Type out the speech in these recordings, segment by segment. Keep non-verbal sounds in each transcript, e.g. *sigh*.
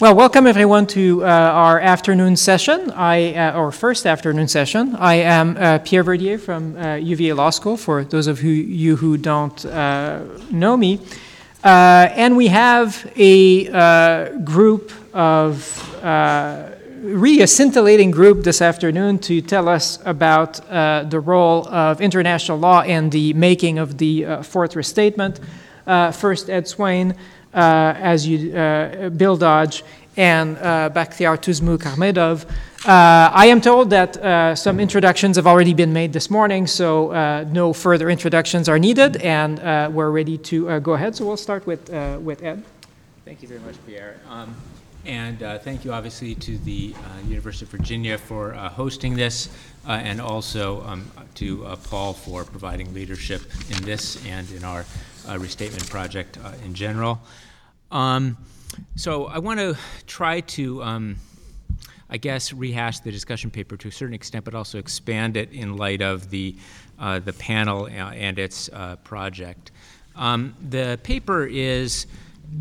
Well, welcome everyone to uh, our afternoon session, I, uh, our first afternoon session. I am uh, Pierre Verdier from uh, UVA Law School, for those of who, you who don't uh, know me. Uh, and we have a group of, really a scintillating group this afternoon to tell us about the role of international law and the making of the Fourth Restatement. first, Ed Swaine. Uh, as you, uh, Bill Dodge, and uh, Bakhtiar Tuzmukhamedov. I am told that some introductions have already been made this morning, so no further introductions are needed, and we're ready to go ahead. So we'll start with, with Ed. Thank you very much, Pierre. Um, and uh, thank you, obviously, to the uh, University of Virginia for uh, hosting this, and also um, to Paul for providing leadership in this and in our restatement project in general. Um, so I want to try to, um, I guess, rehash the discussion paper to a certain extent, but also expand it in light of the uh, the panel and its uh, project. Um, the paper is,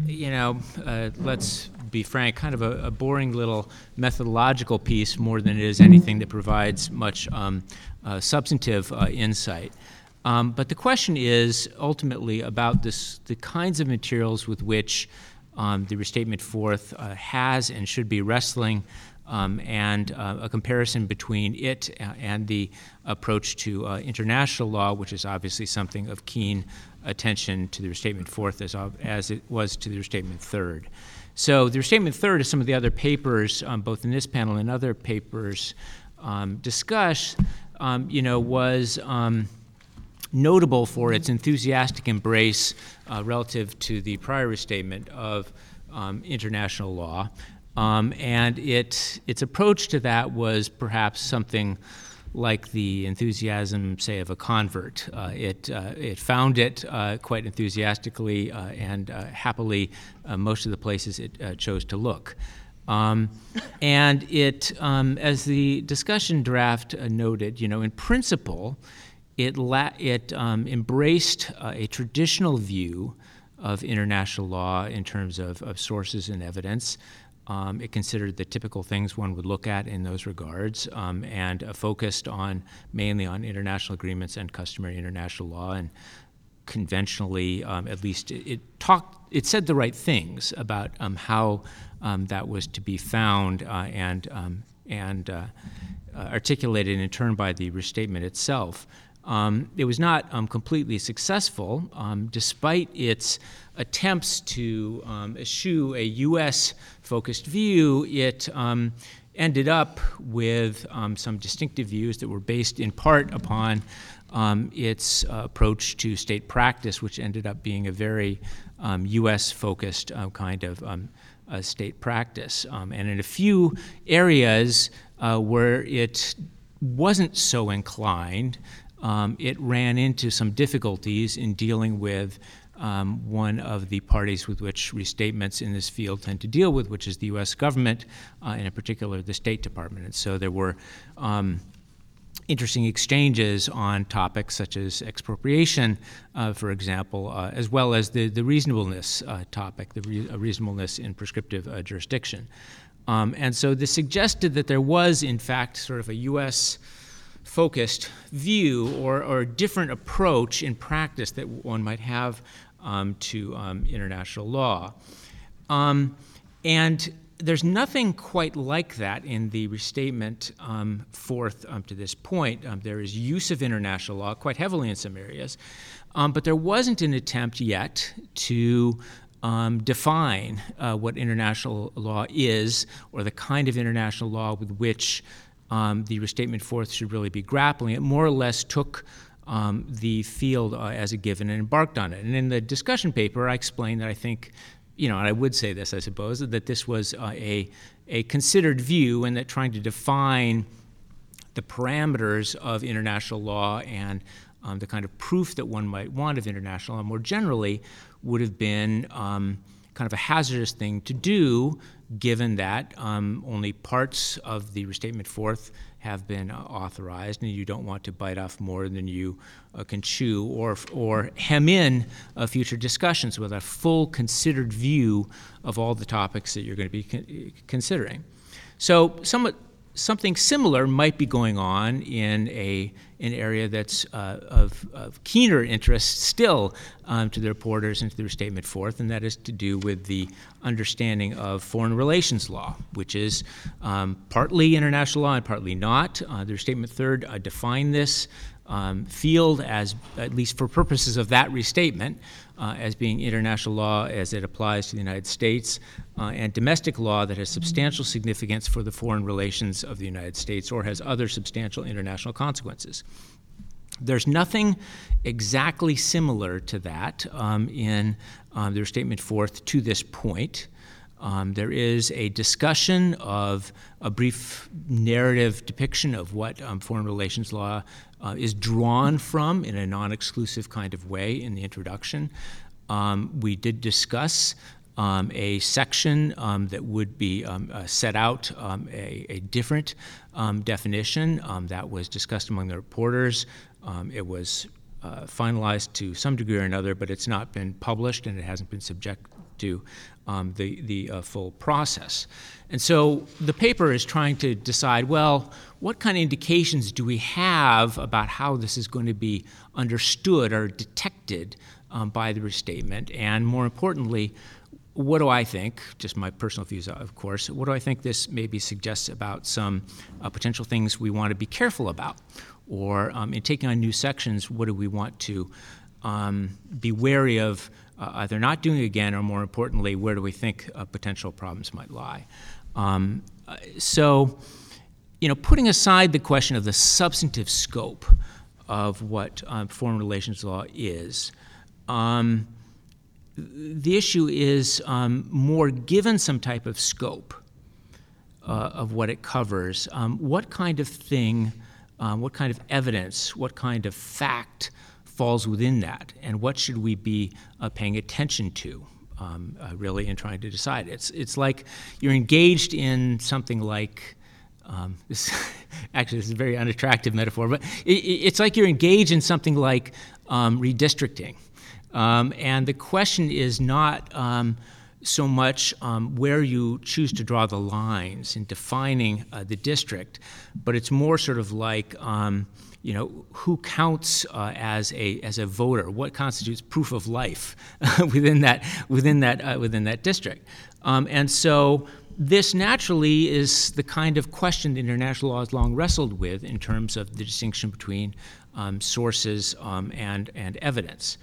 you know, uh, let's be frank, kind of a, a, boring little methodological piece more than it is anything that provides much um, uh, substantive uh, insight. Um, but the question is ultimately about this, the kinds of materials with which um, the restatement fourth uh, has and should be wrestling, um, and uh, a comparison between it and the approach to uh, international law, which is obviously something of keen attention to the restatement fourth as, as it was to the restatement third. So the restatement third, as some of the other papers, um, both in this panel and other papers, um, discuss, um, you know, was notable for its enthusiastic embrace uh, relative to the prior restatement of um, international law. Um, and it, its approach to that was perhaps something like the enthusiasm, say, of a convert. Uh, it, uh, it found it uh, quite enthusiastically uh, and uh, happily most of the places it chose to look. Um, and it, um, as the discussion draft noted, you know, in principle, it, la- it um, embraced uh, a traditional view of international law in terms of, of sources and evidence. Um, it considered the typical things one would look at in those regards um, and uh, focused on mainly on international agreements and customary international law and conventionally um, at least it, it, talked it said the right things about um, how um, that was to be found uh, and and uh, articulated in turn by the restatement itself um, it was not um, completely successful, um, despite its attempts to um, eschew a U.S. focused view. It um, ended up with um, some distinctive views that were based in part upon its uh, approach to state practice, which ended up being a very U.S. focused uh, kind of uh, state practice. and in a few areas uh, where it wasn't so inclined, um, it ran into some difficulties in dealing with um, one of the parties with which restatements in this field tend to deal with, which is the U.S. government, uh, and in particular the State Department. And so there were um, interesting exchanges on topics such as expropriation, uh, for example, uh, as well as the, the reasonableness uh, topic, the re- reasonableness in prescriptive uh, jurisdiction. Um, and so this suggested that there was, in fact, sort of a U.S focused view or, or different approach in practice that one might have um, to um, international law. Um, and there's nothing quite like that in the restatement um, fourth um, to this point. Um, there is use of international law quite heavily in some areas, but there wasn't an attempt yet to um, define uh, what international law is or the kind of international law with which um, the restatement fourth should really be grappling. It more or less took um, the field uh, as a given and embarked on it. And in the discussion paper, I explained that I think, you know, and I would say this, I suppose, that this was uh, a, a considered view and that trying to define the parameters of international law and um, the kind of proof that one might want of international law more generally would have been um, kind of a hazardous thing to do, given that um, only parts of the restatement fourth have been uh, authorized, and you don't want to bite off more than you uh, can chew, or or hem in uh, future discussions with a full considered view of all the topics that you're going to be con- considering. So, somewhat something similar might be going on in a an area that's uh, of, of, keener interest still um, to the reporters and to the restatement fourth, and that is to do with the understanding of foreign relations law, which is um, partly international law and partly not. Uh, the restatement third uh, define this um, field as, at least for purposes of that restatement, uh, as being international law as it applies to the United States, uh, and domestic law that has substantial significance for the foreign relations of the United States or has other substantial international consequences. There's nothing exactly similar to that um, in um, the restatement fourth to this point. Um, there is a discussion of a brief narrative depiction of what um, foreign relations law uh, is drawn from in a non exclusive kind of way in the introduction. Um, we did discuss um, a section um, that would be um, uh, set out um, a, a, different definition that was discussed among the reporters. it was uh, finalized to some degree or another, but it's not been published and it hasn't been subject to um, the, the uh, full process. And so the paper is trying to decide well, what kind of indications do we have about how this is going to be understood or detected um, by the restatement? And more importantly, what do I think, just my personal views, of course, what do I think this maybe suggests about some uh, potential things we want to be careful about? Or um, in taking on new sections, what do we want to um, be wary of uh, either not doing again, or more importantly, where do we think uh, potential problems might lie? Um, uh, so, you know, putting aside the question of the substantive scope of what um, foreign relations law is, um, the issue is um, more given some type of scope uh, of what it covers, um, what kind of thing, um, what kind of evidence, what kind of fact falls within that, and what should we be uh, paying attention to? Um, uh, really, in trying to decide, it's it's like you're engaged in something like um, *laughs* this. actually, this is a very unattractive metaphor, but it, it's like you're engaged in something like um, redistricting, um, and the question is not um, so much um, where you choose to draw the lines in defining uh, the district, but it's more sort of like um, you know, who counts uh, as a as a voter? What constitutes proof of life *laughs* within that within that uh, within that district? Um, and so this naturally is the kind of question that international law has long wrestled with in terms of the distinction between um, sources um, and and evidence.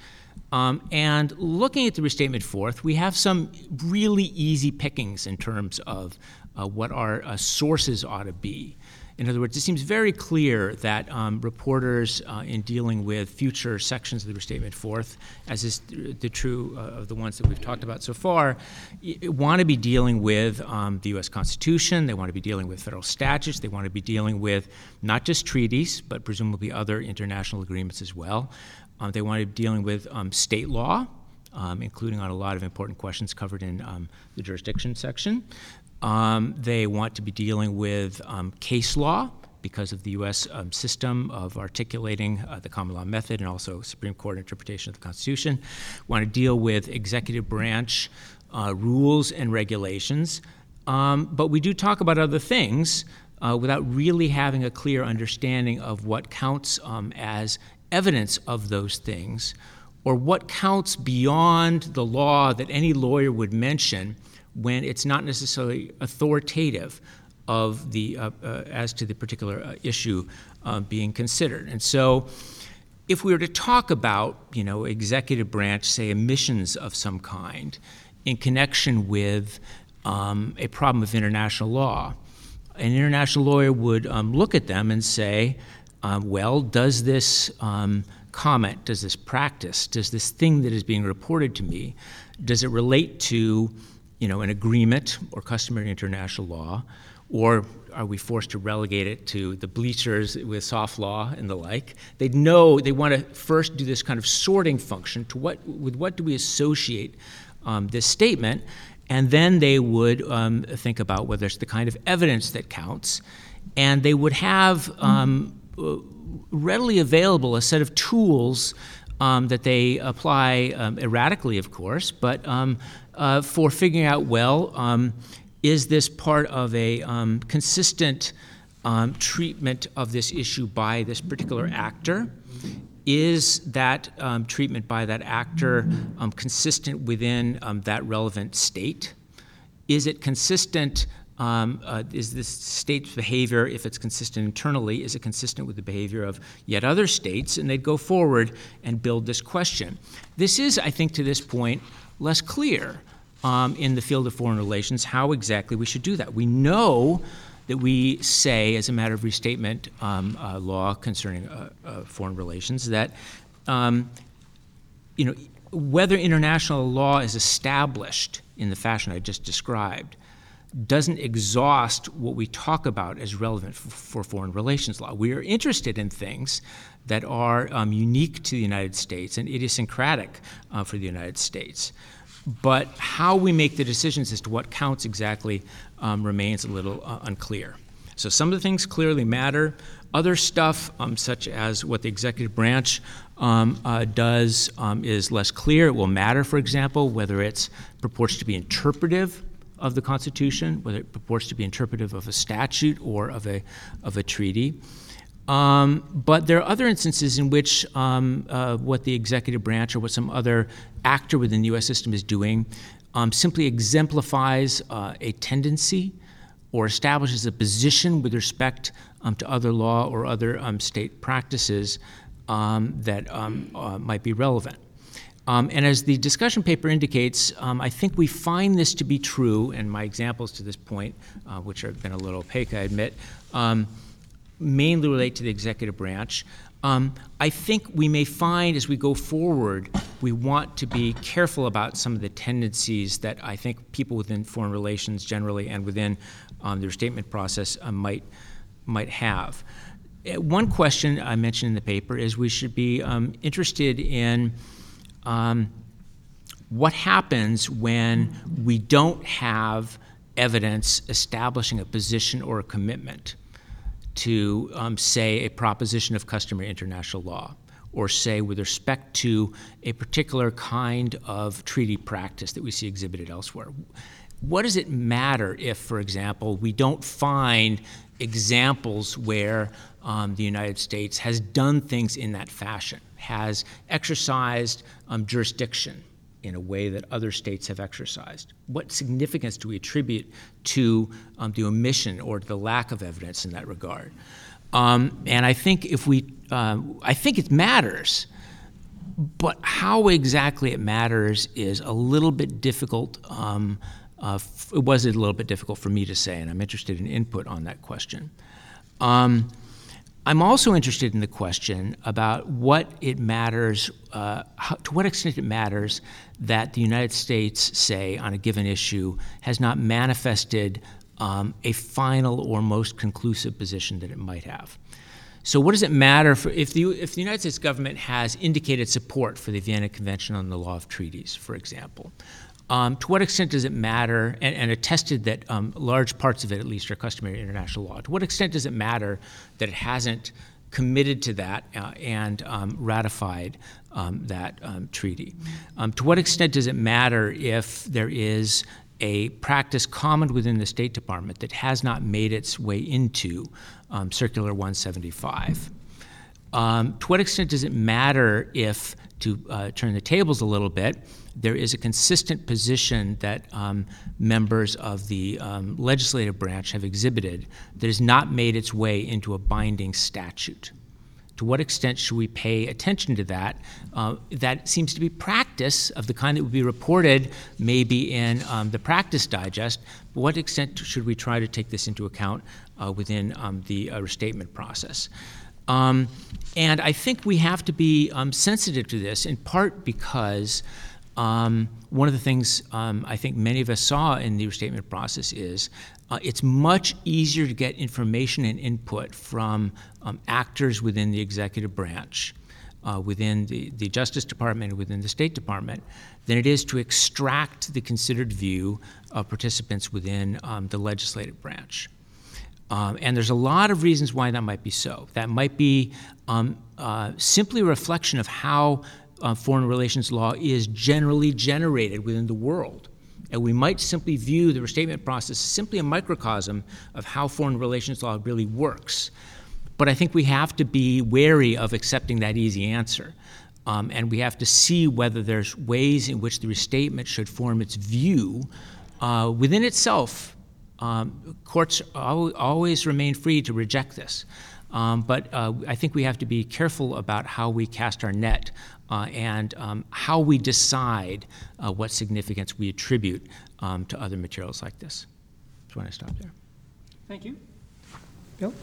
Um, and looking at the restatement fourth, we have some really easy pickings in terms of uh, what our uh, sources ought to be. In other words, it seems very clear that um, reporters, uh, in dealing with future sections of the Restatement Fourth, as is the true uh, of the ones that we've talked about so far, want to be dealing with um, the U.S. Constitution. They want to be dealing with federal statutes. They want to be dealing with not just treaties, but presumably other international agreements as well. Um, they want to be dealing with um, state law, um, including on a lot of important questions covered in um, the jurisdiction section. Um, they want to be dealing with um, case law because of the U.S. Um, system of articulating uh, the common law method and also Supreme Court interpretation of the Constitution. Want to deal with executive branch uh, rules and regulations. Um, but we do talk about other things uh, without really having a clear understanding of what counts um, as evidence of those things or what counts beyond the law that any lawyer would mention when it's not necessarily authoritative of the uh, uh, as to the particular uh, issue uh, being considered. And so, if we were to talk about you know executive branch, say emissions of some kind, in connection with um, a problem of international law, an international lawyer would um, look at them and say, um, well, does this um, comment, does this practice, does this thing that is being reported to me, does it relate to you know, an agreement or customary international law, or are we forced to relegate it to the bleachers with soft law and the like? They'd know they want to first do this kind of sorting function to what with what do we associate um, this statement, and then they would um, think about whether it's the kind of evidence that counts, and they would have um, readily available a set of tools um, that they apply um, erratically, of course, but um, uh, for figuring out well, um, is this part of a um, consistent um, treatment of this issue by this particular actor? Is that treatment by that actor consistent within that relevant state? Is it consistent um, uh, is this state's behavior, if it's consistent internally, is it consistent with the behavior of yet other states? And they'd go forward and build this question. This is, I think, to this point, less clear um, in the field of foreign relations how exactly we should do that. We know that we say, as a matter of restatement um, uh, law concerning uh, uh foreign relations, that um, you know whether international law is established in the fashion I just described doesn't exhaust what we talk about as relevant for, for foreign relations law. We are interested in things that are um, unique to the United States and idiosyncratic uh, for the United States. But how we make the decisions as to what counts exactly um, remains a little uh, unclear. So some of the things clearly matter. Other stuff, um, such as what the executive branch um, uh, does, um, is less clear. It will matter, for example, whether it purports to be interpretive of the Constitution, whether it purports to be interpretive of a statute or of a, of a treaty. Um, but there are other instances in which um, uh, what the executive branch or what some other actor within the U.S. system is doing um, simply exemplifies uh, a tendency or establishes a position with respect um, to other law or other um, state practices um, that uh, might be relevant. And as the discussion paper indicates, I think we find this to be true, and my examples to this point, uh, which have been a little opaque, I admit, mainly relate to the executive branch. Um, I think we may find as we go forward, we want to be careful about some of the tendencies that I think people within foreign relations generally and within um, the restatement process uh, might, might have. Uh, one question I mentioned in the paper is we should be um, interested in um, what happens when we don't have evidence establishing a position or a commitment to, um, say, a proposition of customary international law, or say, with respect to a particular kind of treaty practice that we see exhibited elsewhere? What does it matter if, for example, we don't find examples where um, the United States has done things in that fashion, has exercised um, jurisdiction in a way that other states have exercised. What significance do we attribute to um, the omission or the lack of evidence in that regard? Um, and I think if we, uh, I think it matters, but how exactly it matters is a little bit difficult. Um, uh, f- it was a little bit difficult for me to say, and I'm interested in input on that question. Um, I'm also interested in the question about what it matters, uh, how, to what extent it matters that the United States, say, on a given issue, has not manifested um, a final or most conclusive position that it might have. So, what does it matter for, if, the, if the United States government has indicated support for the Vienna Convention on the Law of Treaties, for example? Um, to what extent does it matter, and, and attested that um, large parts of it, at least, are customary international law? To what extent does it matter that it hasn't committed to that uh, and um, ratified um, that um, treaty? Um, to what extent does it matter if there is a practice common within the State Department that has not made its way into um, Circular 175? to what extent does it matter if, to uh, turn the tables a little bit, there is a consistent position that um, members of the um, legislative branch have exhibited that has not made its way into a binding statute. To what extent should we pay attention to that? Uh, that seems to be practice of the kind that would be reported maybe in um, the practice digest. But what extent should we try to take this into account uh, within um, the uh, restatement process? Um, and I think we have to be um, sensitive to this, in part because um, one of the things um, I think many of us saw in the restatement process is uh, it's much easier to get information and input from um, actors within the executive branch uh, within the, the Justice Department and within the State Department than it is to extract the considered view of participants within um, the legislative branch. Um, and there's a lot of reasons why that might be so. That might be um, uh, simply a reflection of how uh, foreign relations law is generally generated within the world. And we might simply view the restatement process simply a microcosm of how foreign relations law really works. But I think we have to be wary of accepting that easy answer. Um, and we have to see whether there's ways in which the restatement should form its view uh, within itself. Um, courts al- always remain free to reject this. Um, but uh, I think we have to be careful about how we cast our net uh, and um, how we decide uh, what significance we attribute um, to other materials like this. Just want to stop there. Thank you. Bill?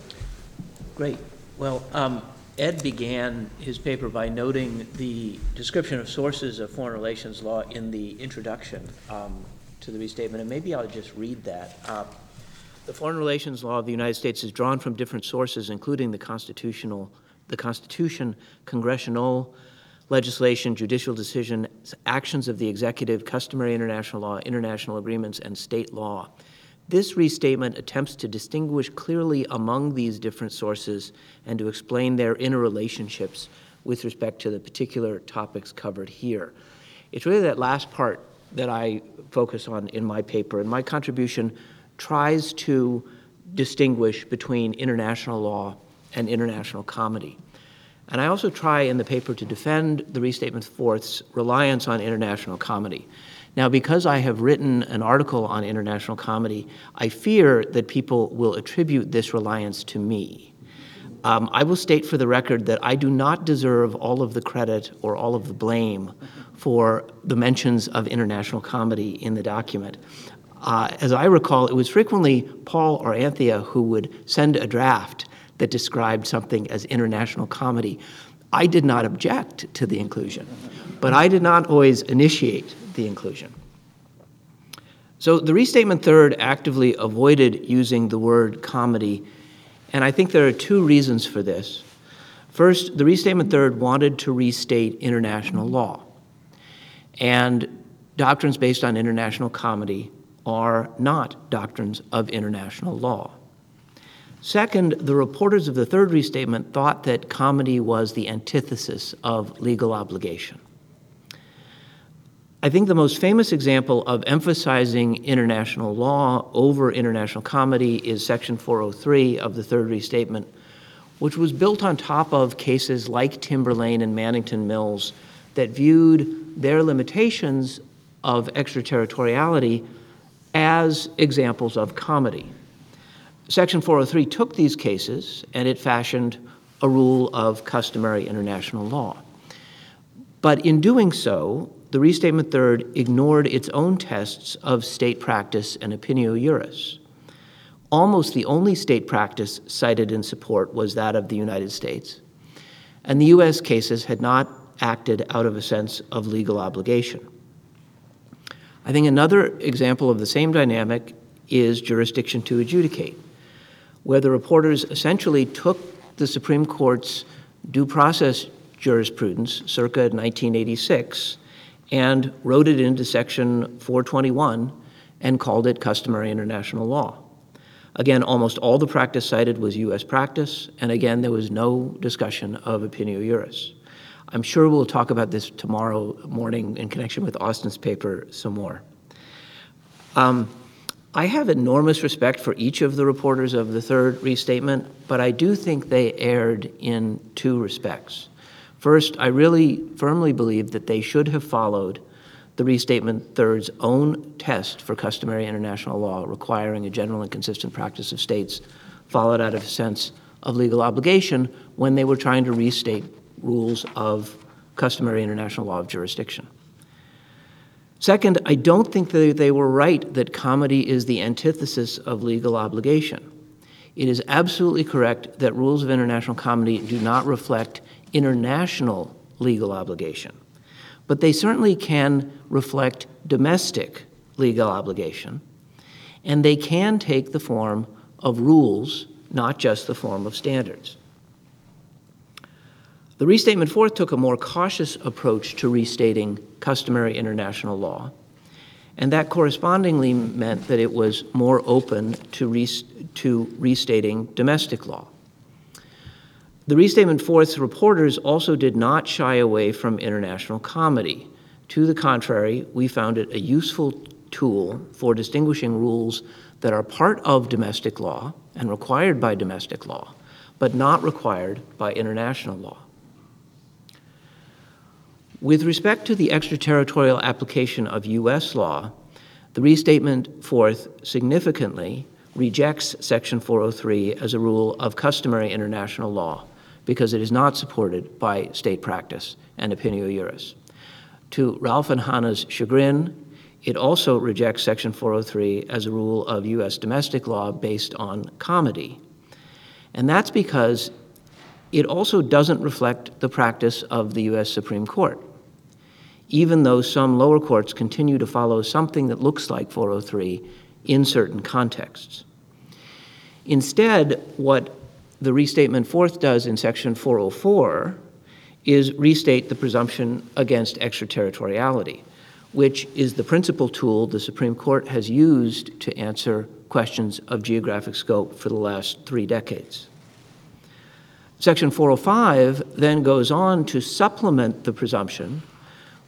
Great. Well, um, Ed began his paper by noting the description of sources of foreign relations law in the introduction um, to the restatement, and maybe I'll just read that. Uh, the foreign relations law of the United States is drawn from different sources, including the constitutional, the Constitution, congressional legislation, judicial decision, actions of the executive, customary international law, international agreements, and state law. This restatement attempts to distinguish clearly among these different sources and to explain their interrelationships with respect to the particular topics covered here. It's really that last part that I focus on in my paper, and my contribution tries to distinguish between international law and international comity. And I also try in the paper to defend the Restatement Fourth's reliance on international comity. Now, because I have written an article on international comity, I fear that people will attribute this reliance to me. Um, I will state for the record that I do not deserve all of the credit or all of the blame for the mentions of international comity in the document. Uh, as I recall, it was frequently Paul or Anthea who would send a draft that described something as international comity. I did not object to the inclusion, but I did not always initiate the inclusion. So the restatement third actively avoided using the word comity, and I think there are two reasons for this. First, the restatement third wanted to restate international law, and doctrines based on international comity are not doctrines of international law. Second, the reporters of the third restatement thought that comity was the antithesis of legal obligation. I think the most famous example of emphasizing international law over international comity is Section 403 of the Third Restatement, which was built on top of cases like Timberlane and Mannington Mills that viewed their limitations of extraterritoriality as examples of comity. Section 403 took these cases and it fashioned a rule of customary international law. But in doing so, the Restatement Third ignored its own tests of state practice and opinio juris. Almost the only state practice cited in support was that of the United States, and the U.S. cases had not acted out of a sense of legal obligation. I think another example of the same dynamic is jurisdiction to adjudicate, where the reporters essentially took the Supreme Court's due process jurisprudence circa 1986 and wrote it into Section 421 and called it customary international law. Again, almost all the practice cited was U.S. practice, and again, there was no discussion of opinio juris. I'm sure we'll talk about this tomorrow morning in connection with Austin's paper some more. Um, I have enormous respect for each of the reporters of the third restatement, but I do think they erred in two respects. First, I really firmly believe that they should have followed the Restatement Third's own test for customary international law, requiring a general and consistent practice of states followed out of a sense of legal obligation when they were trying to restate rules of customary international law of jurisdiction. Second, I don't think that they were right that comity is the antithesis of legal obligation. It is absolutely correct that rules of international comity do not reflect international legal obligation, but they certainly can reflect domestic legal obligation, and they can take the form of rules, not just the form of standards. The Restatement Fourth took a more cautious approach to restating customary international law, and that correspondingly meant that it was more open to, res- to restating domestic law. The Restatement Fourth's reporters also did not shy away from international comity. To the contrary, we found it a useful tool for distinguishing rules that are part of domestic law and required by domestic law, but not required by international law. With respect to the extraterritorial application of U.S. law, the Restatement Fourth significantly rejects Section 403 as a rule of customary international law because it is not supported by state practice and opinio juris. To Ralph and Hannah's chagrin, it also rejects Section 403 as a rule of U.S. domestic law based on comity. And that's because it also doesn't reflect the practice of the U.S. Supreme Court, even though some lower courts continue to follow something that looks like 403 in certain contexts. Instead, what the restatement fourth does in section 404 is restate the presumption against extraterritoriality, which is the principal tool the Supreme Court has used to answer questions of geographic scope for the last three decades. Section 405 then goes on to supplement the presumption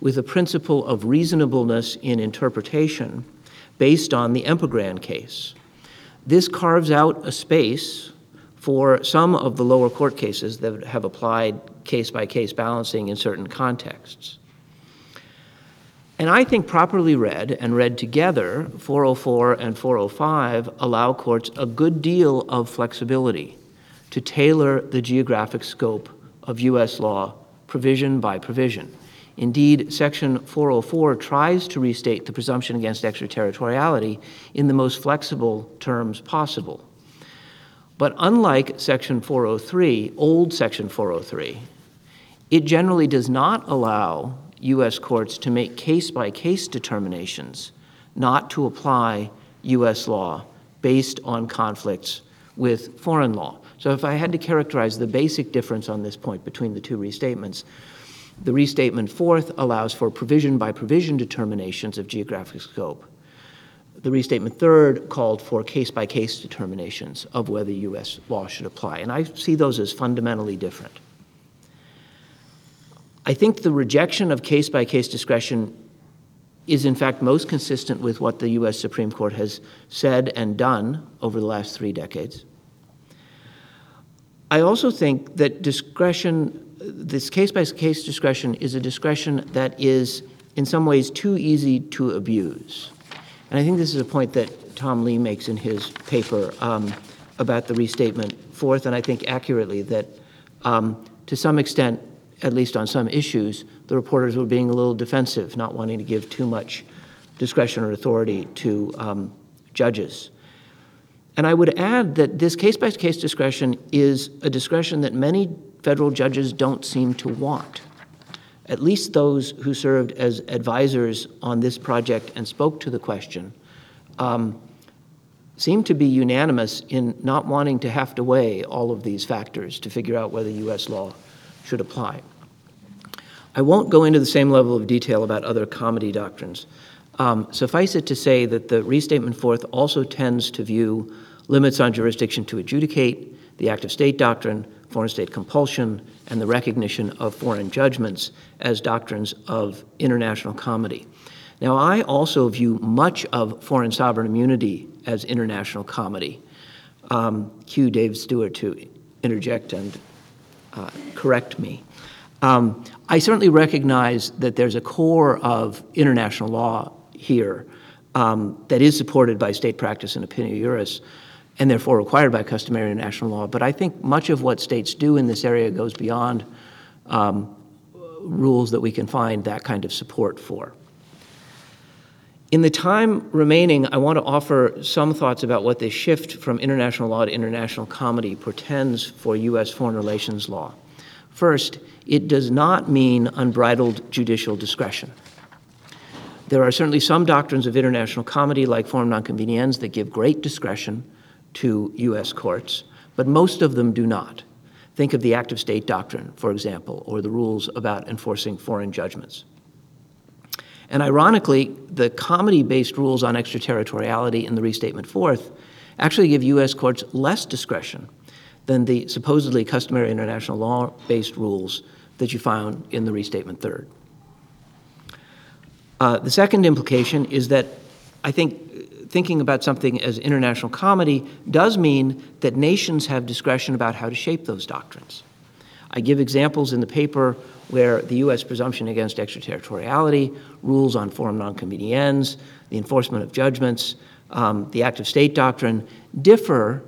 with a principle of reasonableness in interpretation based on the Empagran case. This carves out a space for some of the lower court cases that have applied case by case balancing in certain contexts. And I think properly read and read together, 404 and 405 allow courts a good deal of flexibility to tailor the geographic scope of U.S. law provision by provision. Indeed, Section 404 tries to restate the presumption against extraterritoriality in the most flexible terms possible. But unlike Section 403, old Section 403, it generally does not allow U.S. courts to make case by case determinations not to apply U.S. law based on conflicts with foreign law. So, if I had to characterize the basic difference on this point between the two restatements, the restatement fourth allows for provision by provision determinations of geographic scope. The restatement third called for case by case determinations of whether U.S. law should apply. And I see those as fundamentally different. I think the rejection of case by case discretion is, in fact, most consistent with what the U.S. Supreme Court has said and done over the last three decades. I also think that discretion, this case by case discretion, is a discretion that is, in some ways, too easy to abuse. And I think this is a point that Tom Lee makes in his paper um, about the restatement fourth, and I think accurately that um, to some extent, at least on some issues, the reporters were being a little defensive, not wanting to give too much discretion or authority to um, judges. And I would add that this case by case discretion is a discretion that many federal judges don't seem to want. At least those who served as advisors on this project and spoke to the question um, seem to be unanimous in not wanting to have to weigh all of these factors to figure out whether U.S. law should apply. I won't go into the same level of detail about other comity doctrines. Um, suffice it to say that the Restatement Fourth also tends to view limits on jurisdiction to adjudicate, the act of state doctrine, foreign state compulsion, and the recognition of foreign judgments as doctrines of international comity. Now, I also view much of foreign sovereign immunity as international comity. Um, cue Dave Stewart to interject and uh, correct me. Um, I certainly recognize that there's a core of international law here um, that is supported by state practice and opinio juris, and therefore required by customary international law. But I think much of what states do in this area goes beyond um, rules that we can find that kind of support for. In the time remaining, I want to offer some thoughts about what this shift from international law to international comity portends for U.S. foreign relations law. First, it does not mean unbridled judicial discretion. There are certainly some doctrines of international comity, like forum nonconveniens, that give great discretion to U.S. courts, but most of them do not. Think of the act of state doctrine, for example, or the rules about enforcing foreign judgments. And ironically, the comity based rules on extraterritoriality in the Restatement Fourth actually give U.S. courts less discretion than the supposedly customary international law based rules that you found in the Restatement Third. Uh, the second implication is that I think thinking about something as international comity does mean that nations have discretion about how to shape those doctrines. I give examples in the paper where the U.S. presumption against extraterritoriality, rules on forum nonconveniens, the enforcement of judgments, um, the act of state doctrine differ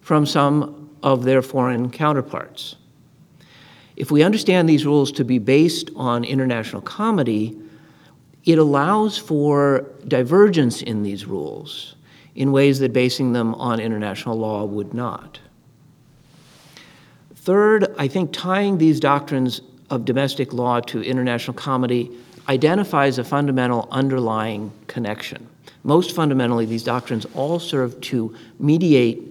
from some of their foreign counterparts. If we understand these rules to be based on international comity, it allows for divergence in these rules in ways that basing them on international law would not. Third, I think tying these doctrines of domestic law to international comity identifies a fundamental underlying connection. Most fundamentally, these doctrines all serve to mediate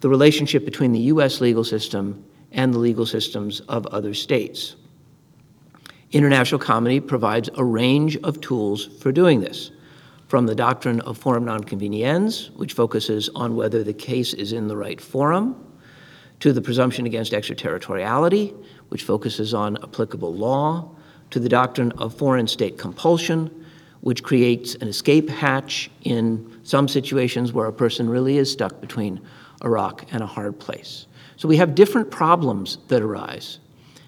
the relationship between the U.S. legal system and the legal systems of other states. International comity provides a range of tools for doing this, from the doctrine of forum non conveniens, which focuses on whether the case is in the right forum, to the presumption against extraterritoriality, which focuses on applicable law, to the doctrine of foreign state compulsion, which creates an escape hatch in some situations where a person really is stuck between a rock and a hard place. So we have different problems that arise,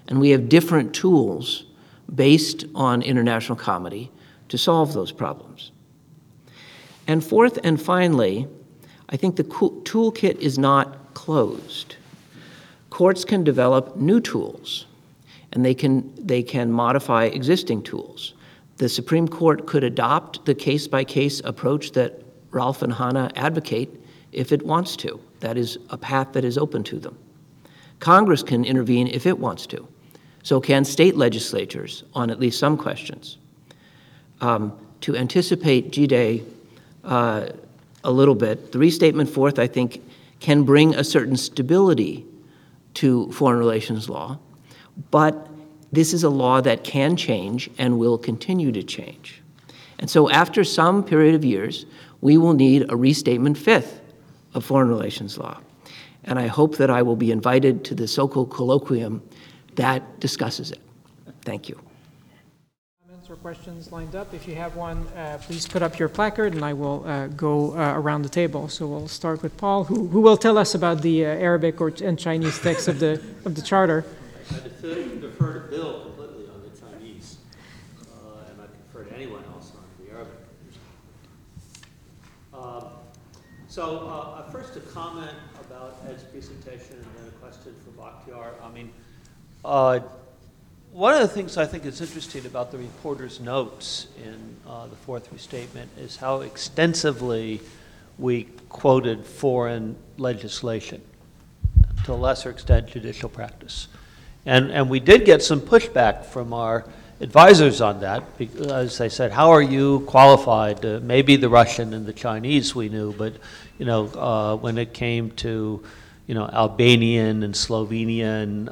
and we have different tools based on international comity to solve those problems. And fourth and finally, I think the toolkit is not closed. Courts can develop new tools, and they can, they can modify existing tools. The Supreme Court could adopt the case by case approach that Ralph and Hannah advocate if it wants to. That is a path that is open to them. Congress can intervene if it wants to. So can state legislatures on at least some questions. Um, to anticipate G Day uh, a little bit, the restatement fourth, I think, can bring a certain stability to foreign relations law, but this is a law that can change and will continue to change. And so, after some period of years, we will need a restatement fifth of foreign relations law. And I hope that I will be invited to the SOCO colloquium that discusses it. Thank you. Comments or questions lined up? If you have one, uh, please put up your placard and I will uh, go uh, around the table. So we'll start with Paul, who, who will tell us about the uh, Arabic or, and Chinese text of the, *laughs* of the charter. I defer, defer to Bill completely on the Chinese, uh, and I defer to anyone else on the Arabic. Um, so, uh, first a comment about Ed's presentation and then a question for Bakhtiar. I mean, uh, one of the things I think is interesting about the reporter's notes in uh, the fourth restatement is how extensively we quoted foreign legislation, to a lesser extent, judicial practice. And, and we did get some pushback from our advisors on that because they said, how are you qualified? To, maybe the Russian and the Chinese we knew, but you know, uh, when it came to you know, Albanian and Slovenian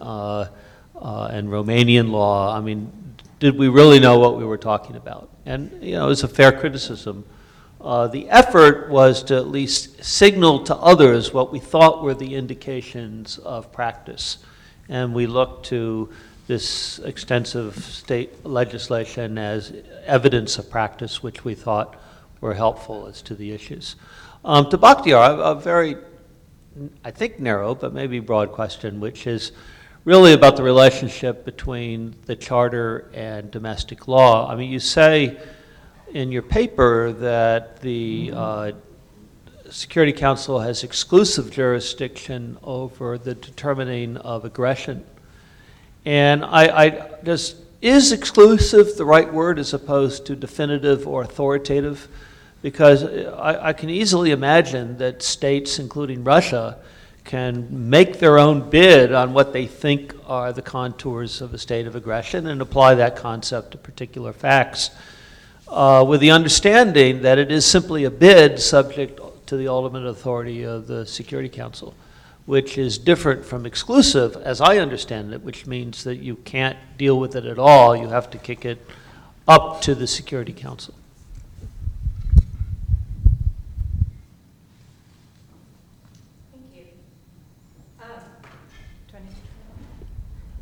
uh, and Romanian law. I mean, did we really know what we were talking about? And, you know, it's a fair criticism. Uh, the effort was to at least signal to others what we thought were the indications of practice. And we looked to this extensive state legislation as evidence of practice, which we thought were helpful as to the issues. Um, to Bakhtiar, a, a very, I think, narrow but maybe broad question, which is really about the relationship between the charter and domestic law. I mean, you say in your paper that the uh, Security Council has exclusive jurisdiction over the determining of aggression. And I, I just, is exclusive the right word as opposed to definitive or authoritative? Because I, I can easily imagine that states, including Russia, can make their own bid on what they think are the contours of a state of aggression and apply that concept to particular facts, uh, with the understanding that it is simply a bid subject to the ultimate authority of the Security Council. which is different from exclusive, as I understand it, which means that you can't deal with it at all. You have to kick it up to the Security Council. Thank you. Um, do I need to-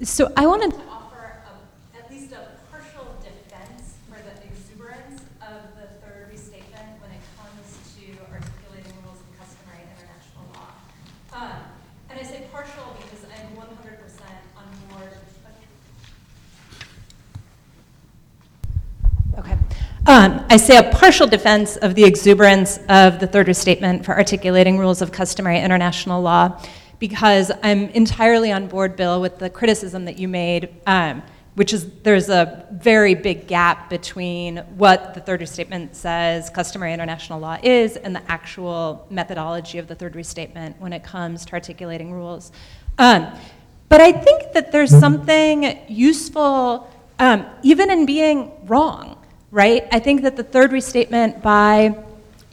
So I wanted to offer a- at least a partial defense for the exuberance of the third restatement when it comes to articulating rules of customary international law. Um, And I say partial because I'm 100% on board. Okay. Um, I say a partial defense of the exuberance of the third restatement for articulating rules of customary international law because I'm entirely on board, Bill, with the criticism that you made, um, which is there's a very big gap between what the third restatement says customary international law is and the actual methodology of the third restatement when it comes to articulating rules. Um, but I think that there's something useful um, even in being wrong, right? I think that the third restatement, by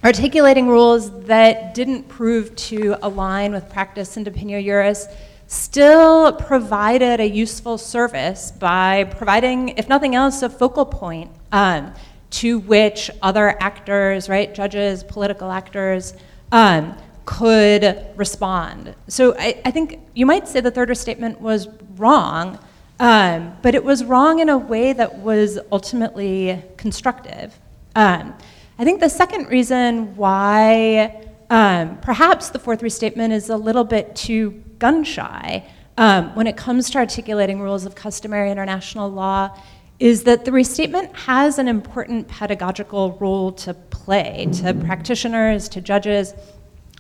articulating rules that didn't prove to align with practice and opinio juris, still provided a useful service by providing, if nothing else, a focal point um, to which other actors, right, judges, political actors, um, could respond. So I, I think you might say the third restatement was wrong, um, but it was wrong in a way that was ultimately constructive. Um, I think the second reason why um, perhaps the fourth restatement is a little bit too gun shy um, when it comes to articulating rules of customary international law is that the restatement has an important pedagogical role to play to practitioners, to judges.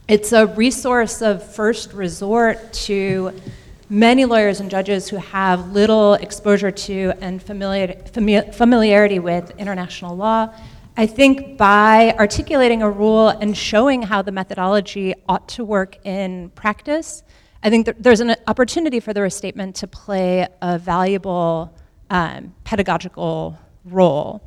It's a resource of first resort to many lawyers and judges who have little exposure to and familiar, familiarity with international law. I think by articulating a rule and showing how the methodology ought to work in practice, I think that there's an opportunity for the restatement to play a valuable um, pedagogical role.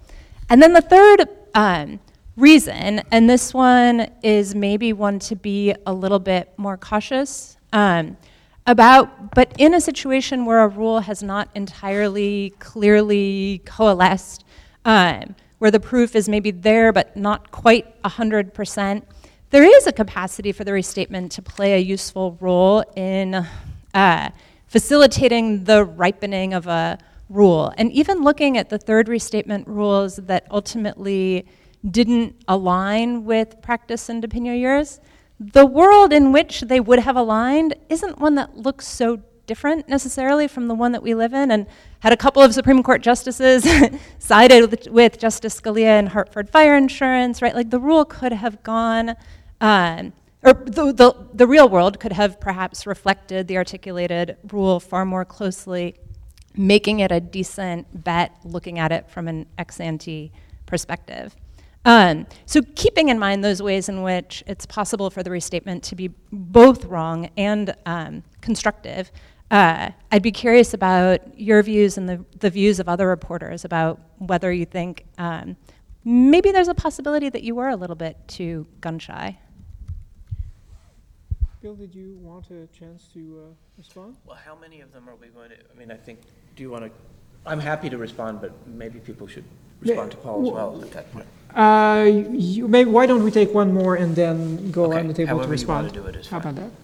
And then the third um, reason, and this one is maybe one to be a little bit more cautious um, about, but in a situation where a rule has not entirely clearly coalesced, um, where the proof is maybe there but not quite 100%, there is a capacity for the restatement to play a useful role in uh, facilitating the ripening of a rule. And even looking at the third restatement rules that ultimately didn't align with practice and opinio juris, the world in which they would have aligned isn't one that looks so different necessarily from the one that we live in. And had a couple of Supreme Court justices *laughs* sided with, with, Justice Scalia and Hartford Fire Insurance, right? Like the rule could have gone, um, or the, the, the real world could have perhaps reflected the articulated rule far more closely, making it a decent bet looking at it from an ex ante perspective. Um, so, keeping in mind those ways in which it's possible for the restatement to be both wrong and um, constructive, uh, I'd be curious about your views and the, the views of other reporters about whether you think um, maybe there's a possibility that you were a little bit too gun shy. Bill, did you want a chance to uh, respond? Well, how many of them are we going to, I mean, I think, do you want to, I'm happy to respond, but maybe people should respond to Paul as well at that point. Uh, you, maybe, why don't we take one more and then go Okay, around the table to however you respond? wanna do it is How fine. about that?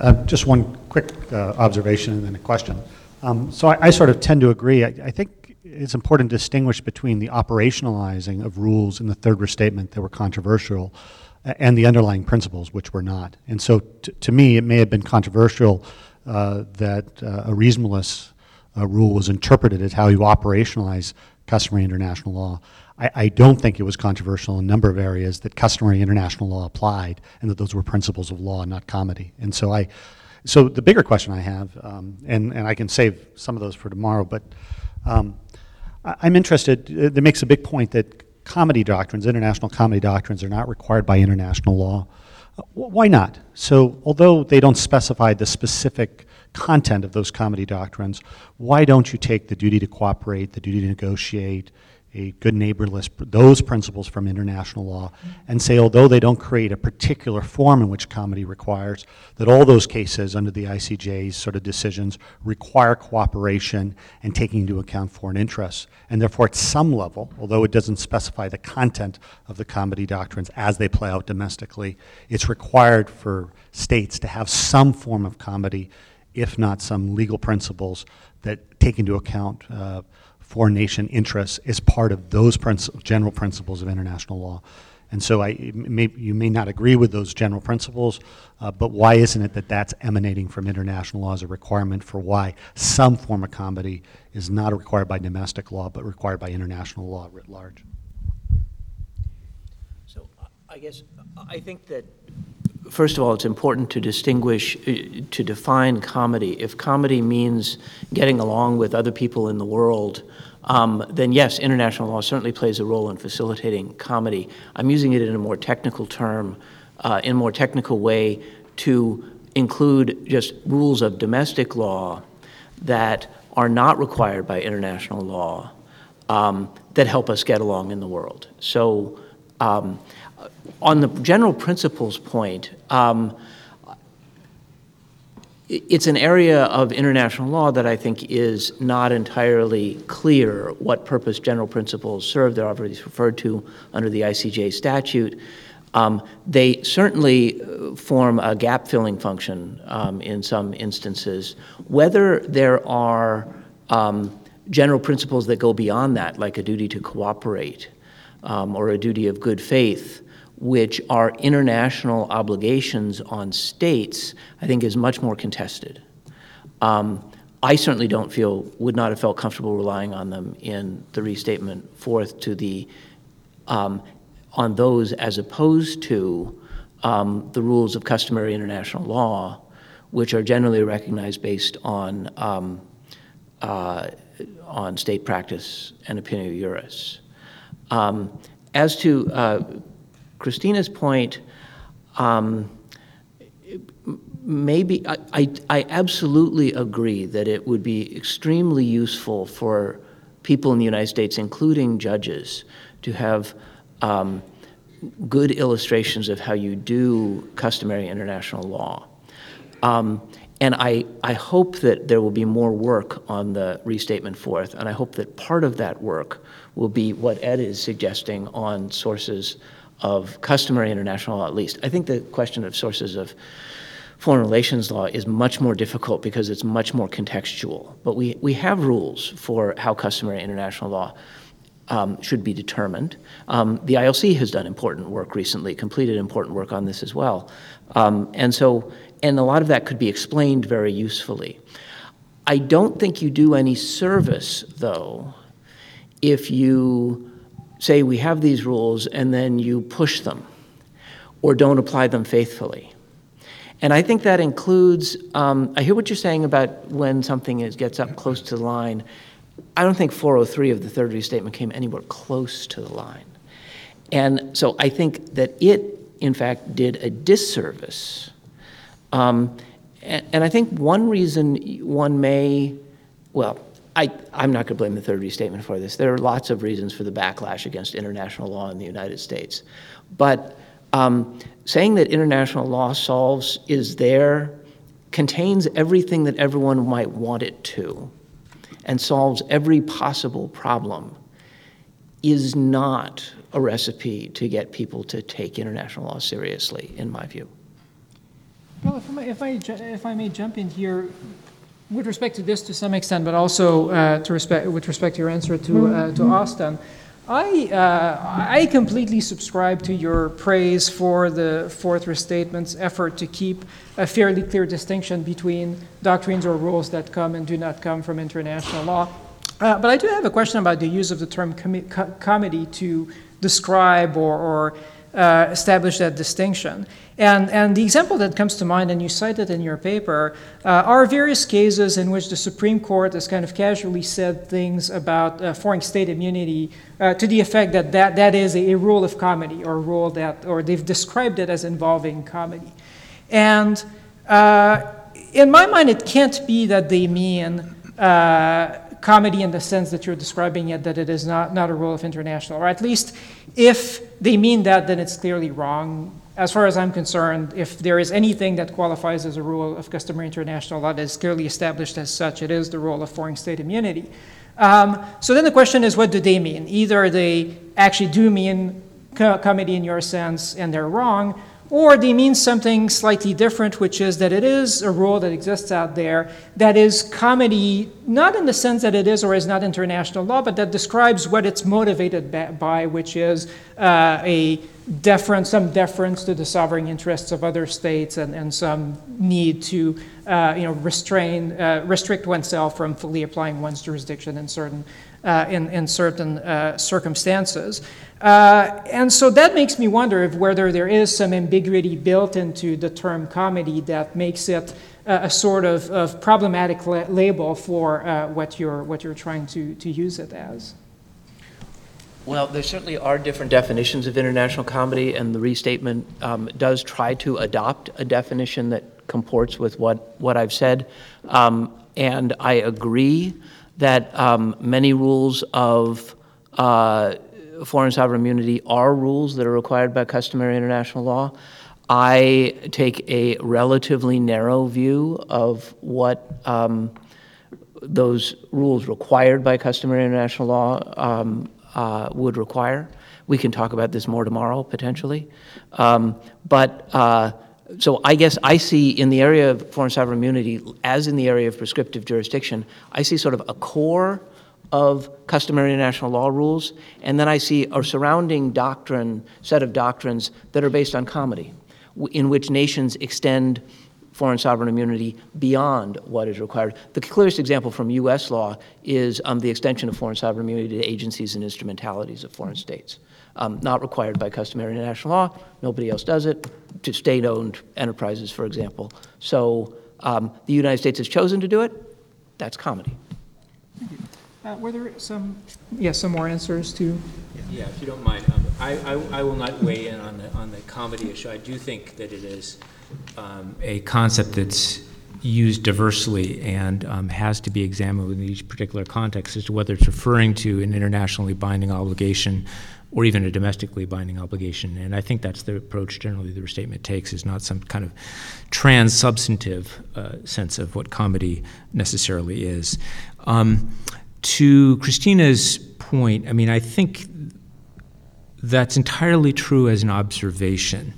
Uh, Just one quick uh, observation and then a question. Um, So I I sort of tend to agree. I I think it's important to distinguish between the operationalizing of rules in the third restatement that were controversial and the underlying principles, which were not. And so t- to me, it may have been controversial uh, that uh, a reasonableness uh, rule was interpreted as how you operationalize customary international law. I, I don't think it was controversial in a number of areas that customary international law applied and that those were principles of law, not comity. And so I, so the bigger question I have, um, and, and I can save some of those for tomorrow, but um, I- I'm interested, uh, that makes a big point that comity doctrines, international comity doctrines, are not required by international law. Uh, wh- Why not? So, although they don't specify the specific content of those comity doctrines, why don't you take the duty to cooperate, the duty to negotiate, a good neighborliness, those principles from international law, and say, although they don't create a particular form in which comity requires, that all those cases under the ICJ's sort of decisions require cooperation and taking into account foreign interests. And therefore, at some level, although it doesn't specify the content of the comity doctrines as they play out domestically, it's required for states to have some form of comity, if not some legal principles that take into account uh, foreign nation interests as part of those princi- general principles of international law. And so I, may, you may not agree with those general principles, uh, but why isn't it that that's emanating from international law as a requirement for why some form of comity is not required by domestic law, but required by international law writ large? I guess, I think that, first of all, it's important to distinguish, uh, to define comity. If comity means getting along with other people in the world, um, then yes, international law certainly plays a role in facilitating comity. I'm using it in a more technical term, uh, in a more technical way to include just rules of domestic law that are not required by international law um, that help us get along in the world. So, um, on the general principles point, um, it's an area of international law that I think is not entirely clear what purpose general principles serve. They're already referred to under the ICJ statute. Um, they certainly uh, form a gap filling function um, in some instances. Whether there are um, general principles that go beyond that, like a duty to cooperate um, or a duty of good faith, which are international obligations on states, I think is much more contested. Um, I certainly don't feel, would not have felt comfortable relying on them in the restatement fourth to the, um, on those as opposed to um, the rules of customary international law, which are generally recognized based on, um, uh, on state practice and opinio juris. Um, as to uh, Christina's point, um, maybe I, I, I, absolutely agree that it would be extremely useful for people in the United States, including judges, to have um, good illustrations of how you do customary international law. Um, and I, I hope that there will be more work on the restatement fourth, and I hope that part of that work will be what Ed is suggesting on sources of customary international law, at least. I think the question of sources of foreign relations law is much more difficult because it's much more contextual. But we, we have rules for how customary international law um, should be determined. Um, the ILC has done important work recently, completed important work on this as well. Um, and so, and a lot of that could be explained very usefully. I don't think you do any service, though, if you say we have these rules and then you push them or don't apply them faithfully. And I think that includes, um, I hear what you're saying about when something is, gets up close to the line. I don't think 403 of the third restatement came anywhere close to the line. And so I think that it, in fact, did a disservice. Um, and, and I think one reason one may, well, I, I'm not going to blame the third restatement for this. There are lots of reasons for the backlash against international law in the United States. But um, saying that international law solves is there, contains everything that everyone might want it to, and solves every possible problem, is not a recipe to get people to take international law seriously, in my view. Well, if I, if I, if I may jump in here, with respect to this to some extent, but also uh, to respect, with respect to your answer to, uh, to Austin, I, uh, I completely subscribe to your praise for the Fourth Restatement's effort to keep a fairly clear distinction between doctrines or rules that come and do not come from international law. Uh, but I do have a question about the use of the term com- comity to describe or, or uh, establish that distinction. And, and the example that comes to mind, and you cite it in your paper, uh, are various cases in which the Supreme Court has kind of casually said things about uh, foreign state immunity uh, to the effect that that, that is a, rule of comity or rule that, or they've described it as involving comity. And uh, in my mind, it can't be that they mean uh, comity in the sense that you're describing it, that it is not, not a rule of international, or at least if they mean that, then it's clearly wrong. As far as I'm concerned, if there is anything that qualifies as a rule of customary international law that is clearly established as such, it is the rule of foreign state immunity. Um, so then the question is, what do they mean? Either they actually do mean co- comity in your sense and they're wrong, or they mean something slightly different, which is that it is a rule that exists out there that is comity, not in the sense that it is or is not international law, but that describes what it's motivated by, which is uh, a deference, some deference to the sovereign interests of other states, and, and some need to, uh, you know, restrain, uh, restrict oneself from fully applying one's jurisdiction in certain, uh, in, in certain uh, circumstances. Uh, and so that makes me wonder if whether there is some ambiguity built into the term comity that makes it uh, a sort of, of problematic la- label for uh, what you're what you're trying to, to use it as. Well, there certainly are different definitions of international comity, and the restatement um, does try to adopt a definition that comports with what, what I've said. Um, and I agree that um, many rules of uh, foreign sovereign immunity are rules that are required by customary international law. I take a relatively narrow view of what um, those rules required by customary international law um, uh, would require. We can talk about this more tomorrow, potentially. Um, but uh, so I guess I see in the area of foreign sovereign immunity, as in the area of prescriptive jurisdiction, I see sort of a core of customary international law rules, and then I see a surrounding doctrine, set of doctrines that are based on comity, in which nations extend foreign sovereign immunity beyond what is required. The clearest example from U.S. law is um, the extension of foreign sovereign immunity to agencies and instrumentalities of foreign states. Um, not required by customary international law, nobody else does it, to state owned enterprises, for example. So um, the United States has chosen to do it, that's comity. Thank Uh, were there some, yes, some more answers to? Yeah, if you don't mind, um, I, I, I will not weigh in on the, on the comity issue. I do think that it is um, a concept that's used diversely and um, has to be examined in each particular context as to whether it's referring to an internationally binding obligation or even a domestically binding obligation. And I think that's the approach generally the restatement takes, is not some kind of trans-substantive uh, sense of what comity necessarily is. Um, to Christina's point, I mean, I think that's entirely true as an observation.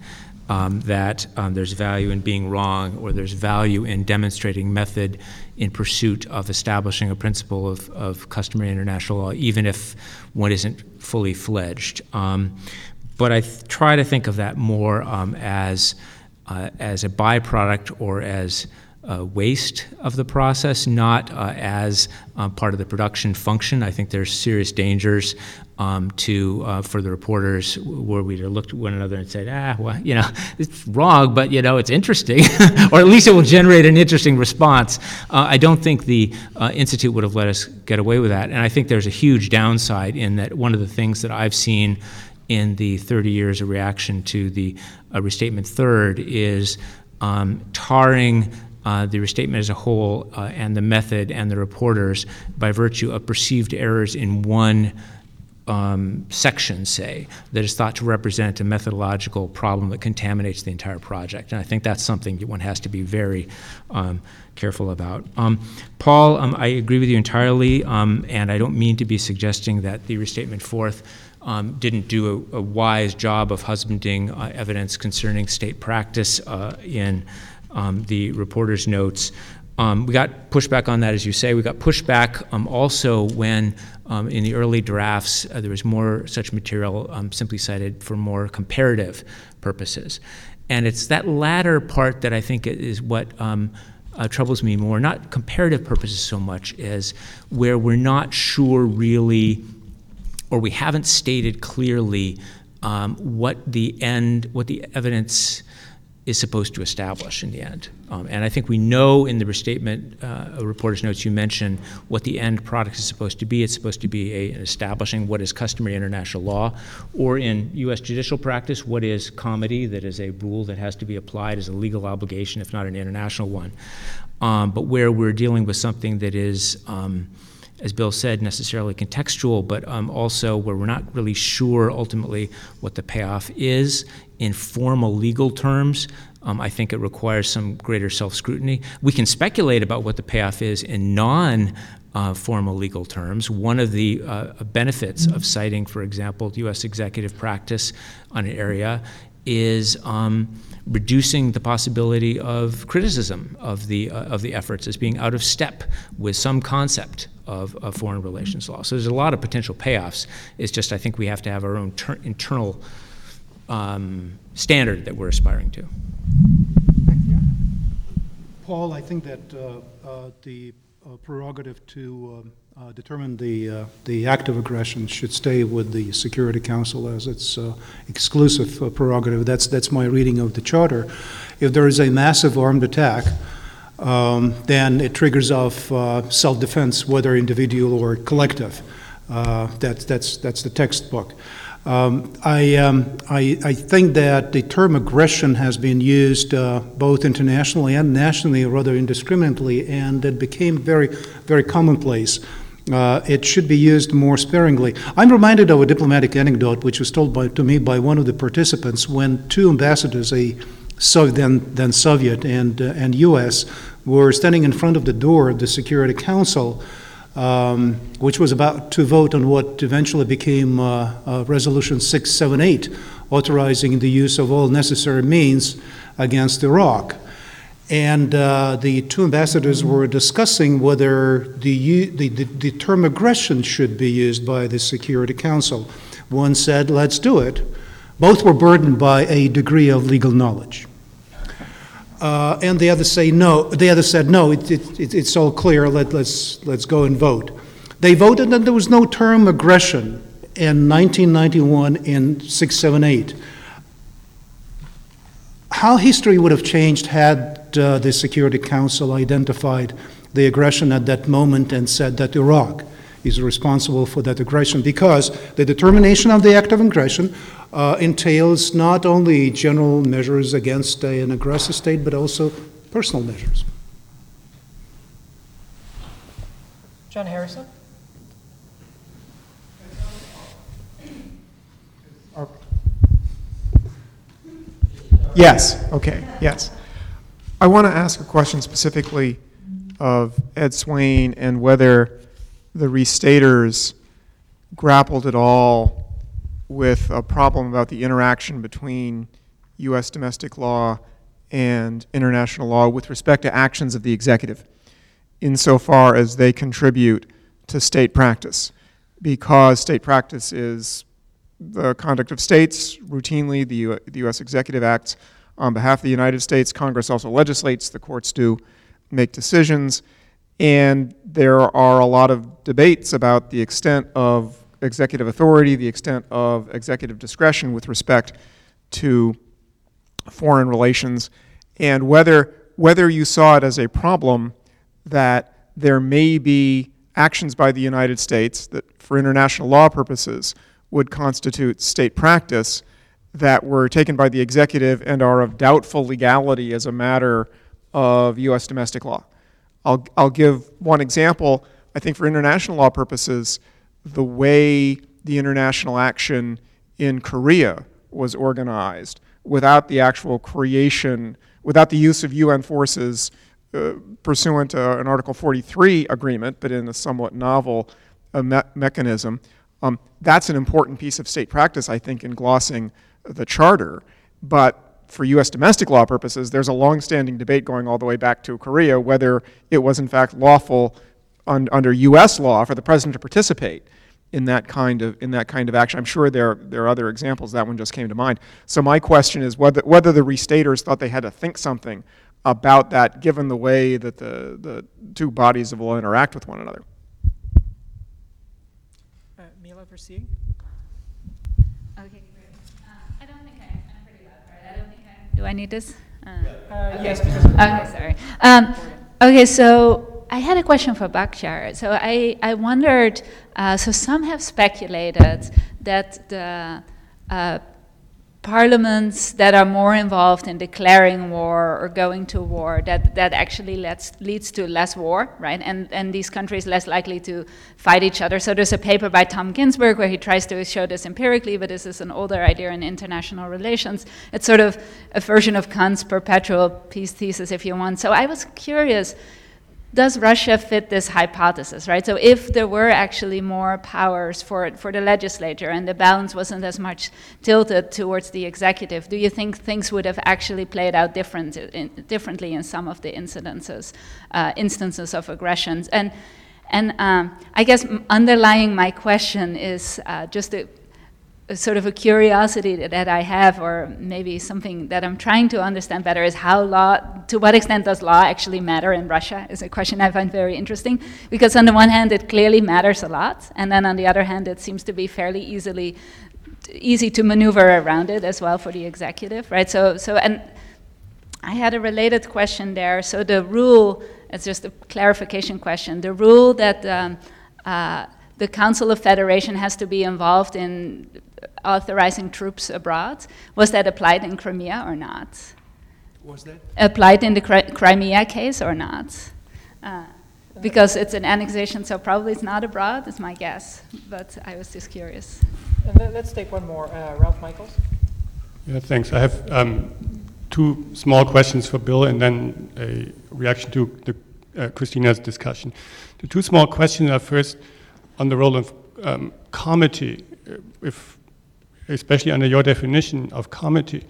Um, that um, there's value in being wrong, or there's value in demonstrating method in pursuit of establishing a principle of, of customary international law, even if one isn't fully fledged. Um, but I th- try to think of that more um, as, uh, as a byproduct or as uh, waste of the process, not uh, as uh, part of the production function. I think there's serious dangers um, to uh, for the reporters where we looked at one another and said, ah, well, you know, it's wrong, but you know, it's interesting, *laughs* or at least it will generate an interesting response. Uh, I don't think the uh, institute would have let us get away with that, and I think there's a huge downside in that. One of the things that I've seen in the 30 years of reaction to the restatement third is um, tarring uh, the restatement as a whole uh, and the method and the reporters by virtue of perceived errors in one um, section, say, that is thought to represent a methodological problem that contaminates the entire project. And I think that's something that one has to be very um, careful about. Um, Paul, um, I agree with you entirely, um, and I don't mean to be suggesting that the restatement fourth um, didn't do a, a, wise job of husbanding uh, evidence concerning state practice uh, in um, the reporter's notes. Um, we got pushback on that, as you say. We got pushback um, also when, um, in the early drafts, uh, there was more such material um, simply cited for more comparative purposes. And it's that latter part that I think is what um, uh, troubles me more. Not comparative purposes so much as where we're not sure really, or we haven't stated clearly um, what the end, what the evidence is supposed to establish in the end. Um, and I think we know in the restatement, uh, reporter's notes, you mentioned what the end product is supposed to be. It's supposed to be a, establishing what is customary international law, or in U.S. judicial practice, what is comity, that is a rule that has to be applied as a legal obligation, if not an international one. Um, but where we're dealing with something that is um, as Bill said, necessarily contextual, but um, also where we're not really sure ultimately what the payoff is in formal legal terms. Um, I think it requires some greater self scrutiny. We can speculate about what the payoff is in non uh, formal legal terms. One of the uh, benefits of citing, for example, U.S. executive practice on an area is um, reducing the possibility of criticism of the, uh, of the efforts as being out of step with some concept of, of foreign relations law. So there's a lot of potential payoffs. It's just I think we have to have our own ter- internal um, standard that we're aspiring to. Paul, I think that uh, uh, the uh, prerogative to um, uh, determine the, uh, the act of aggression should stay with the Security Council as its uh, exclusive uh, prerogative. That's, that's my reading of the charter. If there is a massive armed attack, um, then it triggers off uh, self-defense, whether individual or collective. Uh, that's, that's, that's the textbook. Um, I, um, I, I think that the term aggression has been used uh, both internationally and nationally rather indiscriminately, and it became very, very commonplace. Uh, it should be used more sparingly. I'm reminded of a diplomatic anecdote which was told by, to me by one of the participants when two ambassadors, a so then, then Soviet and, uh, and U.S., were standing in front of the door of the Security Council um, which was about to vote on what eventually became uh, uh, Resolution 678, authorizing the use of all necessary means against Iraq. And uh, the two ambassadors were discussing whether the, the, the, the term aggression should be used by the Security Council. One said, let's do it. Both were burdened by a degree of legal knowledge. Uh, and the other say no. The other said no. It, it, it, it's all clear. Let, let's let's go and vote. They voted, and there was no term aggression in 1991 in 678. How history would have changed had uh, the Security Council identified the aggression at that moment and said that Iraq is responsible for that aggression because the determination of the act of aggression uh, entails not only general measures against an aggressive state, but also personal measures. John Harrison? Yes, okay, yes. I want to ask a question specifically of Ed Swaine and whether the restaters grappled at all with a problem about the interaction between U.S. domestic law and international law with respect to actions of the executive, insofar as they contribute to state practice. Because state practice is the conduct of states, routinely, the, U- the U.S. executive acts on behalf of the United States. Congress also legislates, the courts do make decisions. And there are a lot of debates about the extent of executive authority, the extent of executive discretion with respect to foreign relations, and whether, whether you saw it as a problem that there may be actions by the United States that, for international law purposes, would constitute state practice that were taken by the executive and are of doubtful legality as a matter of U.S. domestic law. I'll, I'll give one example. I think for international law purposes, the way the international action in Korea was organized without the actual creation, without the use of UN forces uh, pursuant to an Article 43 agreement, but in a somewhat novel uh, me- mechanism. Um, that's an important piece of state practice, I think, in glossing the charter. But for U.S. domestic law purposes, there's a long-standing debate going all the way back to Korea whether it was in fact lawful un- under U.S. law for the president to participate in that kind of in that kind of action. I'm sure there there are other examples. That one just came to mind. So my question is whether whether the restaters thought they had to think something about that, given the way that the the two bodies of law interact with one another. Uh, Mila Versteeg? Okay. Uh, I don't think I, I'm pretty loud, right? I don't think I, do I need this? Uh, Uh, Yes, because Okay, sorry. Um, okay, so I had a question for Bakhtiar. So I, I wondered, uh, so some have speculated that the uh, parliaments that are more involved in declaring war or going to war that, that actually lets, leads to less war right? And, and these countries less likely to fight each other. So there's a paper by tom ginsburg where he tries to show this empirically but this is an older idea in international relations. It's sort of a version of kant's perpetual peace thesis if you want. So i was curious does Russia fit this hypothesis, right? So if there were actually more powers for, for the legislature and the balance wasn't as much tilted towards the executive, do you think things would have actually played out different, in, differently in some of the incidences, uh, instances of aggressions? And, and um, I guess underlying my question is uh, just a sort of a curiosity that, I have, or maybe something that I'm trying to understand better, is how law, to what extent does law actually matter in Russia? Is a question I find very interesting because on the one hand it clearly matters a lot, and then on the other hand it seems to be fairly easily easy to maneuver around it as well for the executive, right? So, so and I had a related question there. So the rule, it's just a clarification question. The rule that um, uh, the Council of Federation has to be involved in authorizing troops abroad. Was that applied in Crimea or not? Was that? Applied in the Crimea case or not? Uh, because it's an annexation, so probably it's not abroad, is my guess. But I was just curious. And let's take one more. Uh, Ralph Michaels? Yeah, thanks. I have um, two small questions for Bill and then a reaction to the, uh, Christina's discussion. The two small questions are first on the role of um, comity. If especially under your definition of comity,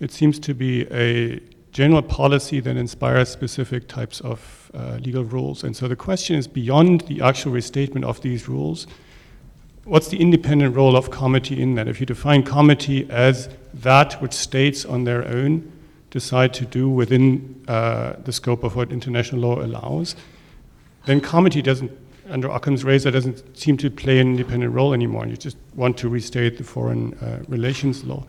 it seems to be a general policy that inspires specific types of uh, legal rules. And so the question is beyond the actual restatement of these rules, what's the independent role of comity in that? If you define comity as that which states on their own decide to do within uh, the scope of what international law allows, then comity doesn't under Occam's razor doesn't seem to play an independent role anymore. You just want to restate the foreign uh, relations law.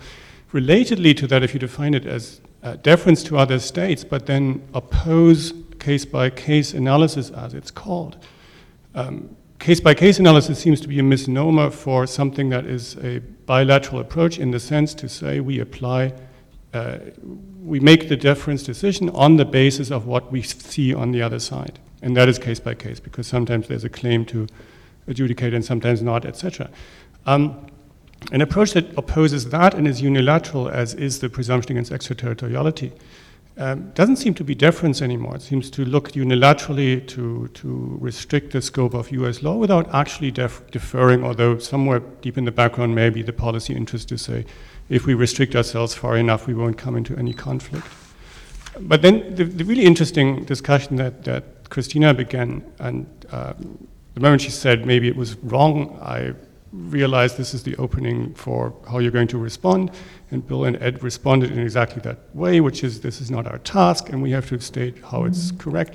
Relatedly to that, if you define it as uh, deference to other states, but then oppose case by case analysis, as it's called. Case by case analysis seems to be a misnomer for something that is a bilateral approach in the sense to say we apply, uh, we make the deference decision on the basis of what we see on the other side. And that is case by case because sometimes there's a claim to adjudicate and sometimes not, etc. Um, an approach that opposes that and is unilateral, as is the presumption against extraterritoriality, um, doesn't seem to be deference anymore. It seems to look unilaterally to, to restrict the scope of US law without actually def- deferring, although somewhere deep in the background may be the policy interest to say if we restrict ourselves far enough, we won't come into any conflict. But then the, the really interesting discussion that, that Christina began, and uh, the moment she said maybe it was wrong, I realized this is the opening for how you're going to respond. And Bill and Ed responded in exactly that way, which is this is not our task, and we have to state how it's correct.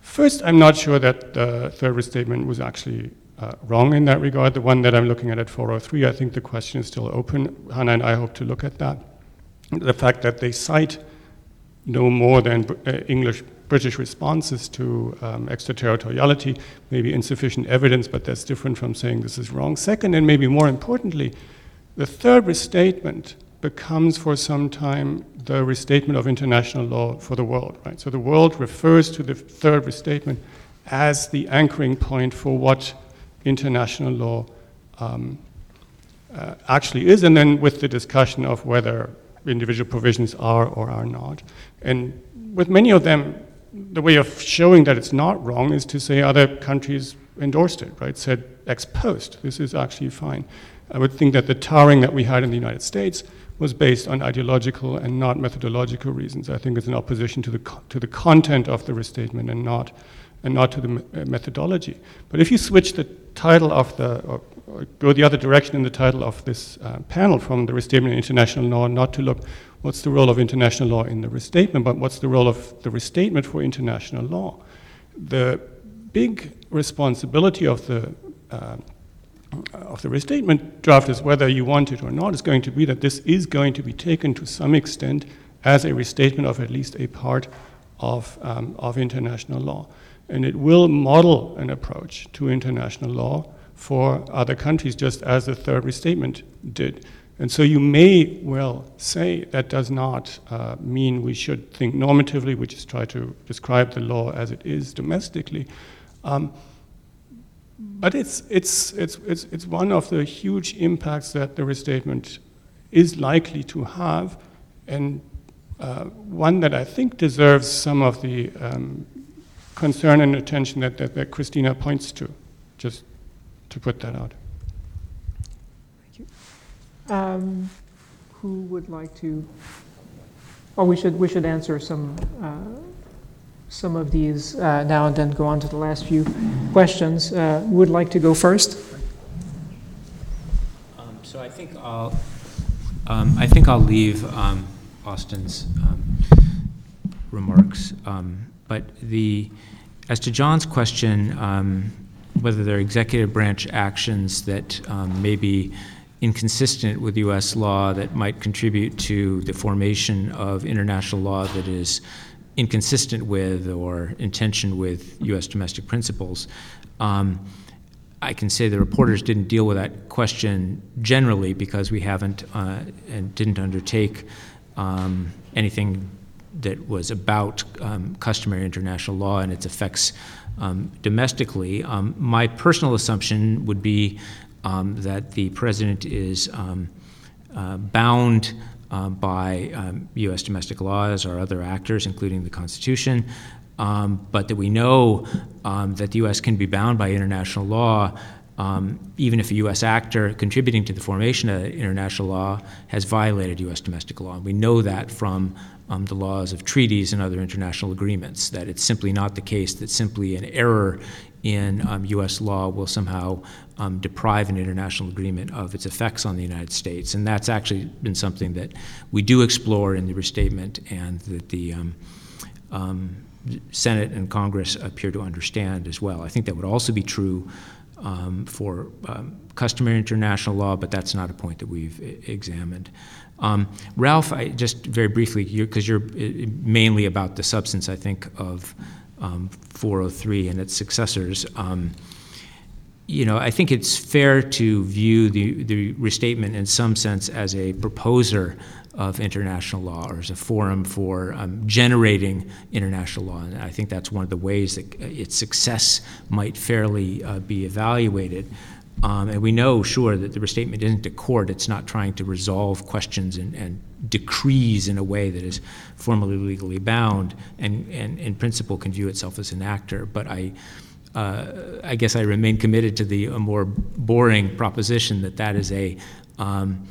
First, I'm not sure that the third restatement was actually uh, wrong in that regard. The one that I'm looking at at 403, I think the question is still open. Hannah and I hope to look at that. The fact that they cite no more than uh, English British responses to um, extraterritoriality, maybe insufficient evidence, but that's different from saying this is wrong. Second, and maybe more importantly, the third restatement becomes for some time the restatement of international law for the world, right? So the world refers to the third restatement as the anchoring point for what international law um, uh, actually is, and then with the discussion of whether individual provisions are or are not. And with many of them, the way of showing that it's not wrong is to say other countries endorsed it, right? Said ex post, this is actually fine. I would think that the tarring that we had in the United States was based on ideological and not methodological reasons. I think it's an opposition to the, co- to the content of the restatement and not, and not to the me- methodology. But if you switch the title of the, go the other direction in the title of this uh, panel from the restatement of international law, not to look what's the role of international law in the restatement, but what's the role of the restatement for international law? The big responsibility of the uh, of the restatement drafters, whether you want it or not, is going to be that this is going to be taken to some extent as a restatement of at least a part of, um, of international law. And it will model an approach to international law for other countries, just as the third restatement did. And so you may well say that does not uh, mean we should think normatively, we just try to describe the law as it is domestically. Um, but it's, it's, it's, it's, it's one of the huge impacts that the restatement is likely to have, and uh, one that I think deserves some of the um, concern and attention that, that, that Christina points to, to put that out. Thank you. Um, Who would like to, or we should, we should answer some, uh, some of these uh, now and then go on to the last few questions. Uh, Who would like to go first? Um, So I think I'll, um, I think I'll leave um, Austin's um, remarks. Um, But the, as to John's question, um, whether there are executive branch actions that um, may be inconsistent with U.S. law that might contribute to the formation of international law that is inconsistent with or in tension with U.S. domestic principles, um, I can say the reporters didn't deal with that question generally because we haven't uh, and didn't undertake um, anything that was about um, customary international law and its effects um, domestically. Um, my personal assumption would be um, that the president is um, uh, bound uh, by U.S. domestic laws or other actors, including the Constitution, but that we know that the U.S. can be bound by international law. Um, even if a U.S. actor contributing to the formation of international law has violated U.S. domestic law. And we know that from um, the laws of treaties and other international agreements, that it's simply not the case that simply an error in um, U.S. law will somehow um, deprive an international agreement of its effects on the United States. And that's actually been something that we do explore in the restatement and that the um, um, Senate and Congress appear to understand as well. I think that would also be true um, for um, customary international law, but that's not a point that we've e- examined. Um, Ralph, I, just very briefly, because you're, you're mainly about the substance, I think, of um, 403 and its successors. Um, you know, I think it's fair to view the, the restatement in some sense as a proposer of international law or as a forum for um, generating international law. And I think that's one of the ways that its success might fairly uh, be evaluated. Um, and we know, sure, that the restatement isn't a court. It's not trying to resolve questions and, and decrees in a way that is formally legally bound and, and in principle can view itself as an actor. But I, uh, I guess I remain committed to the more boring proposition that that is a um,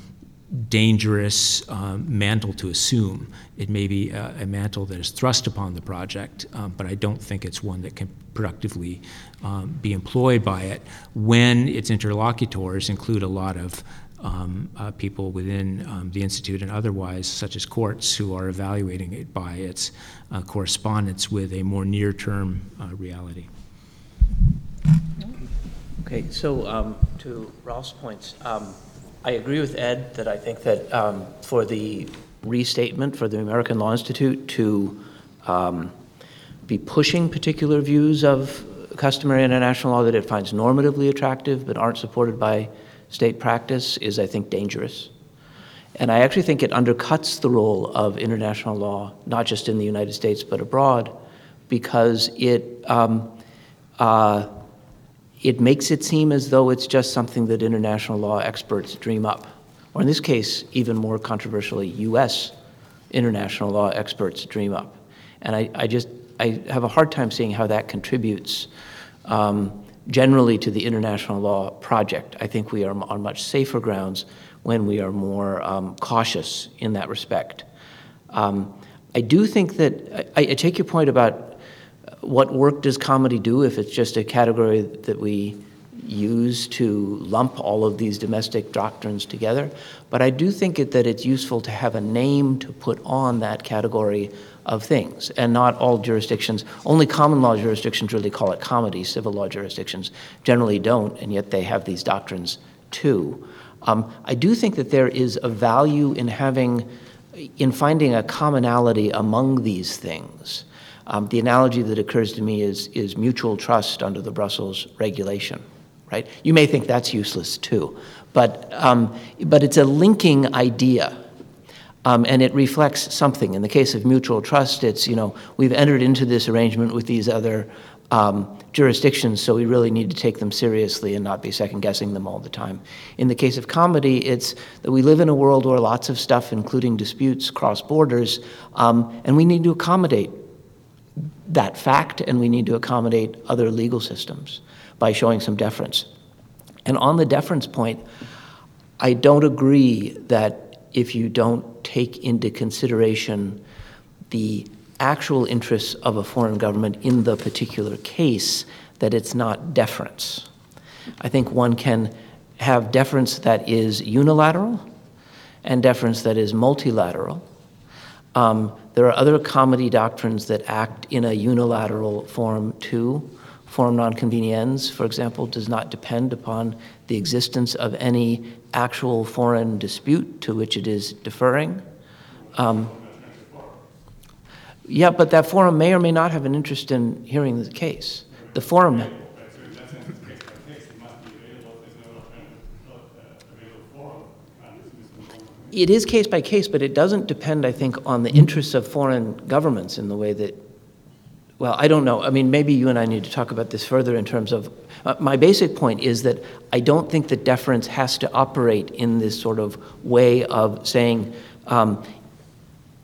dangerous um, mantle to assume. It may be a, a, mantle that is thrust upon the project, um, but I don't think it's one that can productively um, be employed by it when its interlocutors include a lot of um, uh, people within um, the Institute and otherwise, such as courts, who are evaluating it by its uh, correspondence with a more near term uh, reality. Okay, so um, to Ralph's points, I agree with Ed that I think that um, for the restatement for the American Law Institute to um, be pushing particular views of customary international law that it finds normatively attractive but aren't supported by state practice is, I think, dangerous. And I actually think it undercuts the role of international law, not just in the United States but abroad, because it um, uh, it makes it seem as though it's just something that international law experts dream up, or in this case, even more controversially, U.S. international law experts dream up. And I, I just I have a hard time seeing how that contributes um, generally to the international law project. I think we are on much safer grounds when we are more um, cautious in that respect. Um, I do think that I, I take your point about what work does comity do if it's just a category that we use to lump all of these domestic doctrines together? But I do think it, that it's useful to have a name to put on that category of things, and not all jurisdictions. Only common law jurisdictions really call it comity, Civil law jurisdictions generally don't, and yet they have these doctrines too. Um, I do think that there is a value in having, in finding a commonality among these things. Um, the analogy that occurs to me is, is mutual trust under the Brussels regulation, right? You may think that's useless too, but, um, but it's a linking idea. Um, and it reflects something. In the case of mutual trust, it's, you know, we've entered into this arrangement with these other um, jurisdictions, so we really need to take them seriously and not be second guessing them all the time. In the case of comity, it's that we live in a world where lots of stuff, including disputes, cross borders, um, and we need to accommodate that fact and we need to accommodate other legal systems by showing some deference. And on the deference point, I don't agree that if you don't take into consideration the actual interests of a foreign government in the particular case, that it's not deference. I think one can have deference that is unilateral and deference that is multilateral. Um, there are other comity doctrines that act in a unilateral form too. Forum non conveniens, for example, does not depend upon the existence of any actual foreign dispute to which it is deferring. Um, yeah, but that forum may or may not have an interest in hearing the case. The forum. It is case by case, but it doesn't depend, I think, on the interests of foreign governments in the way that, well, I don't know. I mean, maybe you and I need to talk about this further in terms of. Uh, my basic point is that I don't think that deference has to operate in this sort of way of saying, um,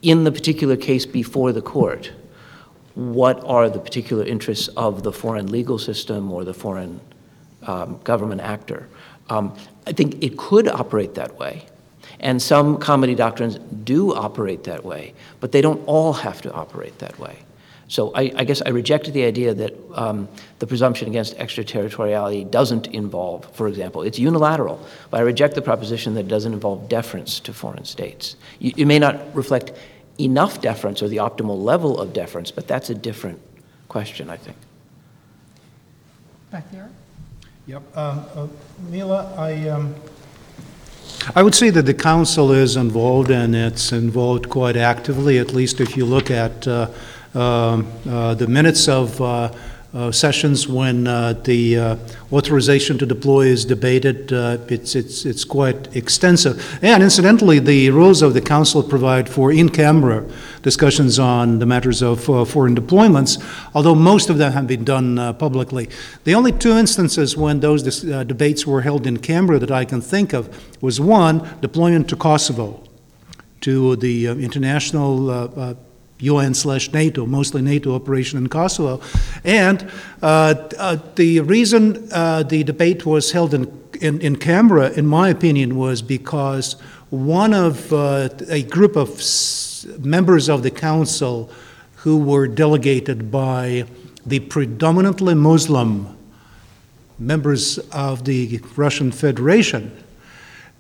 in the particular case before the court, what are the particular interests of the foreign legal system or the foreign um, government actor? Um, I think it could operate that way. And some comity doctrines do operate that way, but they don't all have to operate that way. So I, I guess I rejected the idea that um, the presumption against extraterritoriality doesn't involve, for example, it's unilateral, but I reject the proposition that it doesn't involve deference to foreign states. You, it may not reflect enough deference or the optimal level of deference, but that's a different question, I think. Back there? Yep. Um, uh, Mila, I, um, I would say that the council is involved, and it's involved quite actively, at least if you look at uh, um, uh, the minutes of uh, uh, sessions when uh, the uh, authorization to deploy is debated. Uh, it's, it's, it's quite extensive. And incidentally, the rules of the Council provide for in camera discussions on the matters of uh, foreign deployments, although most of them have been done uh, publicly. The only two instances when those dis- debates were held in camera that I can think of was one, deployment to Kosovo, to the international UN slash NATO, mostly NATO operation in Kosovo. And uh, uh, the reason uh, the debate was held in, in, in, camera, in my opinion, was because one of uh, a group of members of the council who were delegated by the predominantly Muslim members of the Russian Federation,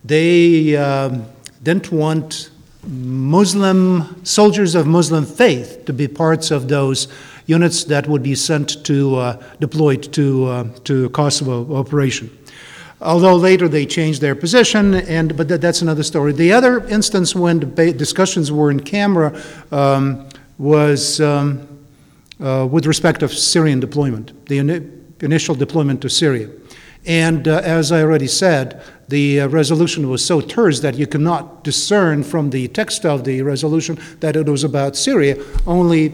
they um, didn't want Muslim soldiers of Muslim faith to be parts of those units that would be sent to uh, deployed to uh, to Kosovo operation. Although later they changed their position, and but that, that's another story. The other instance when debate, discussions were in camera um, was um, uh, with respect of Syrian deployment, the in, initial deployment to Syria. And uh, as I already said, the uh, resolution was so terse that you cannot discern from the text of the resolution that it was about Syria. Only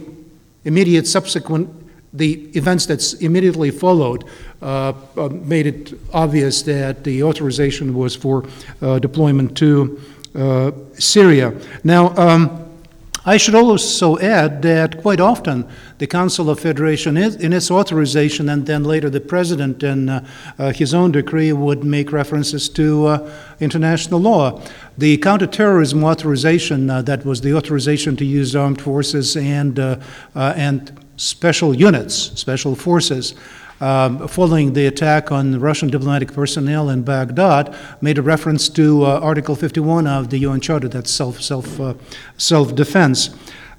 immediate subsequent, the events that immediately followed uh, uh, made it obvious that the authorization was for uh, deployment to uh, Syria. Now, um, I should also add that quite often the Council of Federation, in its authorization, and then later the President in uh, uh, his own decree, would make references to uh, international law. The counterterrorism authorization, uh, that was the authorization to use armed forces and, uh, uh, and special units, special forces um, following the attack on Russian diplomatic personnel in Baghdad, made a reference to uh, Article 51 of the UN Charter, that's self self uh, self defense.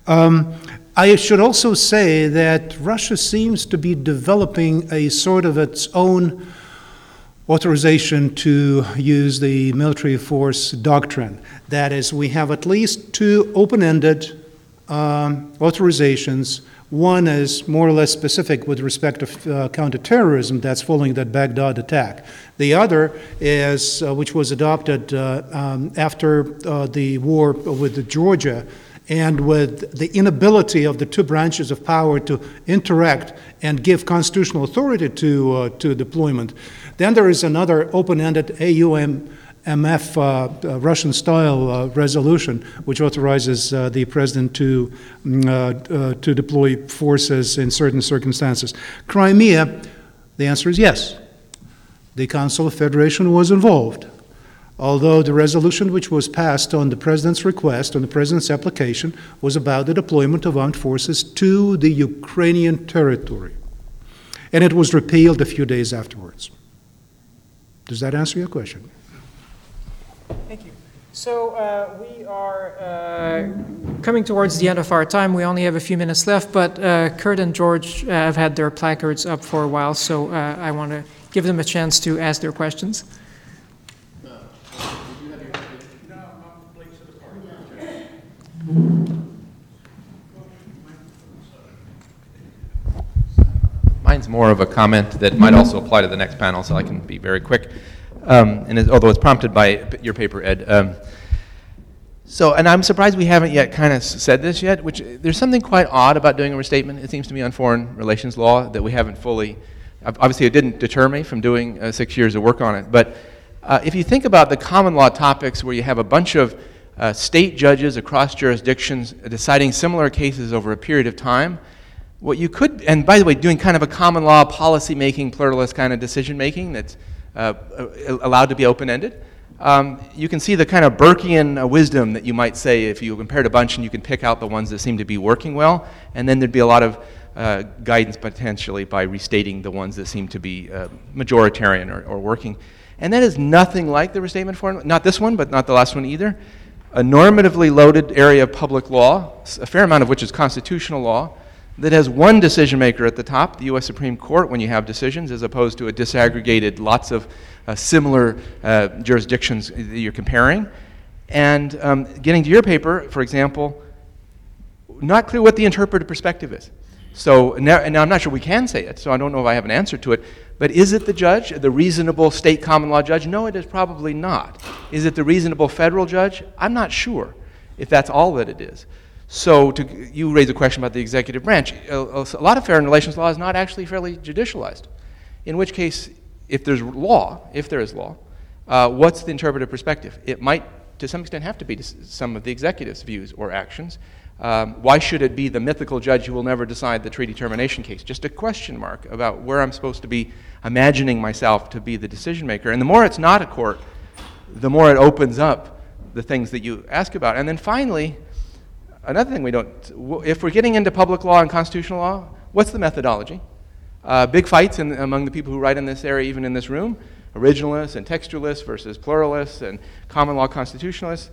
Um, I should also say that Russia seems to be developing a sort of its own authorization to use the military force doctrine. That is, we have at least two open ended um, authorizations One is more or less specific with respect to uh, counterterrorism that's following that Baghdad attack. The other is, uh, which was adopted uh, um, after uh, the war with Georgia, and with the inability of the two branches of power to interact and give constitutional authority to, uh, to deployment. Then there is another open ended AUM. MF uh, uh, Russian style uh, resolution, which authorizes uh, the president to, mm, uh, uh, to deploy forces in certain circumstances. Crimea, the answer is yes. The Council of Federation was involved although the resolution which was passed on the president's request, on the president's application, was about the deployment of armed forces to the Ukrainian territory. And it was repealed a few days afterwards. Does that answer your question? Thank you. So uh, we are uh, coming towards the end of our time. We only have a few minutes left, but uh, Kurt and George uh, have had their placards up for a while, so uh, I want to give them a chance to ask their questions. Mine's more of a comment that might also apply to the next panel, so I can be very quick. Um, and it, although it's prompted by your paper, Ed. Um, so, and I'm surprised we haven't yet kind of said this yet, which there's something quite odd about doing a restatement, it seems to me, on foreign relations law that we haven't fully. Obviously, it didn't deter me from doing uh, six years of work on it, but uh, if you think about the common law topics where you have a bunch of uh, state judges across jurisdictions deciding similar cases over a period of time. What you could, and by the way, doing kind of a common law policy making, pluralist kind of decision making that's uh, uh allowed to be open ended. Um, you can see the kind of Burkean uh, wisdom that you might say if you compared a bunch and you can pick out the ones that seem to be working well, and then there'd be a lot of uh, guidance potentially by restating the ones that seem to be uh, majoritarian or, or, working. And that is nothing like the restatement form, not this one, but not the last one either a normatively loaded area of public law, a fair amount of which is constitutional law, that has one decision maker at the top, the U.S. Supreme Court, when you have decisions, as opposed to a disaggregated, lots of uh, similar uh, jurisdictions that you're comparing. And um, getting to your paper, for example, not clear what the interpretive perspective is. So now, now I'm not sure we can say it, so I don't know if I have an answer to it. But is it the judge, the reasonable state common law judge? No, it is probably not. Is it the reasonable federal judge? I'm not sure if that's all that it is. So to, you raise a question about the executive branch. A, lot of foreign relations law is not actually fairly judicialized. In which case, if there's law, if there is law, uh, what's the interpretive perspective? It might, to some extent, have to be some of the executive's views or actions. Um, why should it be the mythical judge who will never decide the treaty termination case? Just a question mark about where I'm supposed to be imagining myself to be the decision maker. And the more it's not a court, the more it opens up the things that you ask about. And then finally, another thing we don't, if we're getting into public law and constitutional law, what's the methodology? Uh, big fights in, among the people who write in this area, even in this room, originalists and textualists versus pluralists and common law constitutionalists.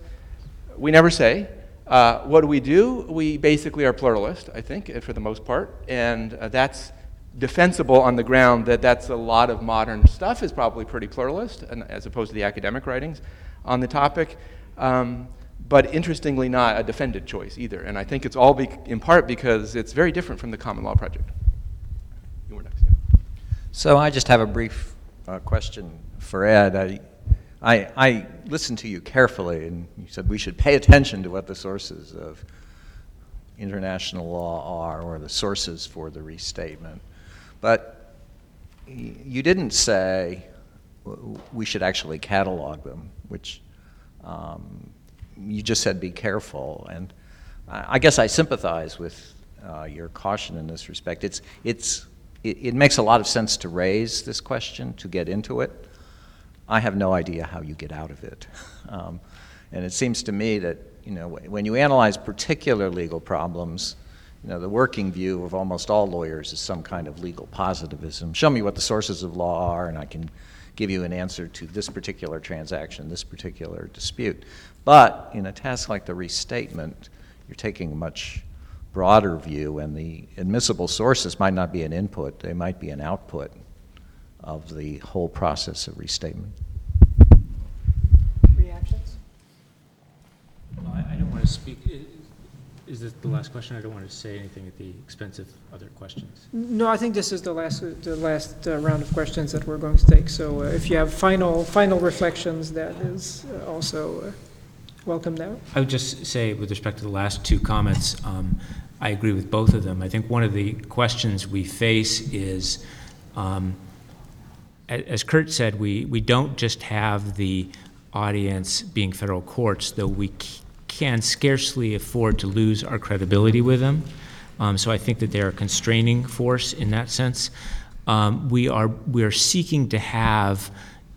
We never say, uh, what do we do? We basically are pluralist, I think, for the most part, and uh, that's defensible on the ground that that's a lot of modern stuff is probably pretty pluralist, and, as opposed to the academic writings on the topic. Um, but interestingly, not a defended choice either. And I think it's all be- in part because it's very different from the common law project. You were next. Yeah. So I just have a brief uh, question for Ed. I, I, I listened to you carefully, and you said we should pay attention to what the sources of international law are or the sources for the restatement. But you didn't say we should actually catalog them, which um, you just said be careful. And I guess I sympathize with uh, your caution in this respect. It's, it's, it, it makes a lot of sense to raise this question, to get into it. I have no idea how you get out of it. *laughs* Um, and it seems to me that you know, when you analyze particular legal problems, you know, the working view of almost all lawyers is some kind of legal positivism. Show me what the sources of law are, and I can give you an answer to this particular transaction, this particular dispute. But in a task like the restatement, you're taking a much broader view, and the admissible sources might not be an input, they might be an output of the whole process of restatement. Reactions? Well, I, I don't want to speak. is this the last question? I don't want to say anything at the expense of other questions. No, I think this is the last, the last uh, round of questions that we're going to take. So uh, if you have final, final reflections, that is uh, also uh, welcome now. I would just say, with respect to the last two comments, um, I agree with both of them. I think one of the questions we face is, um, as Kurt said, we, we don't just have the audience being federal courts, though we c- can scarcely afford to lose our credibility with them. Um, so I think that they're a constraining force in that sense. Um, we are we are seeking to have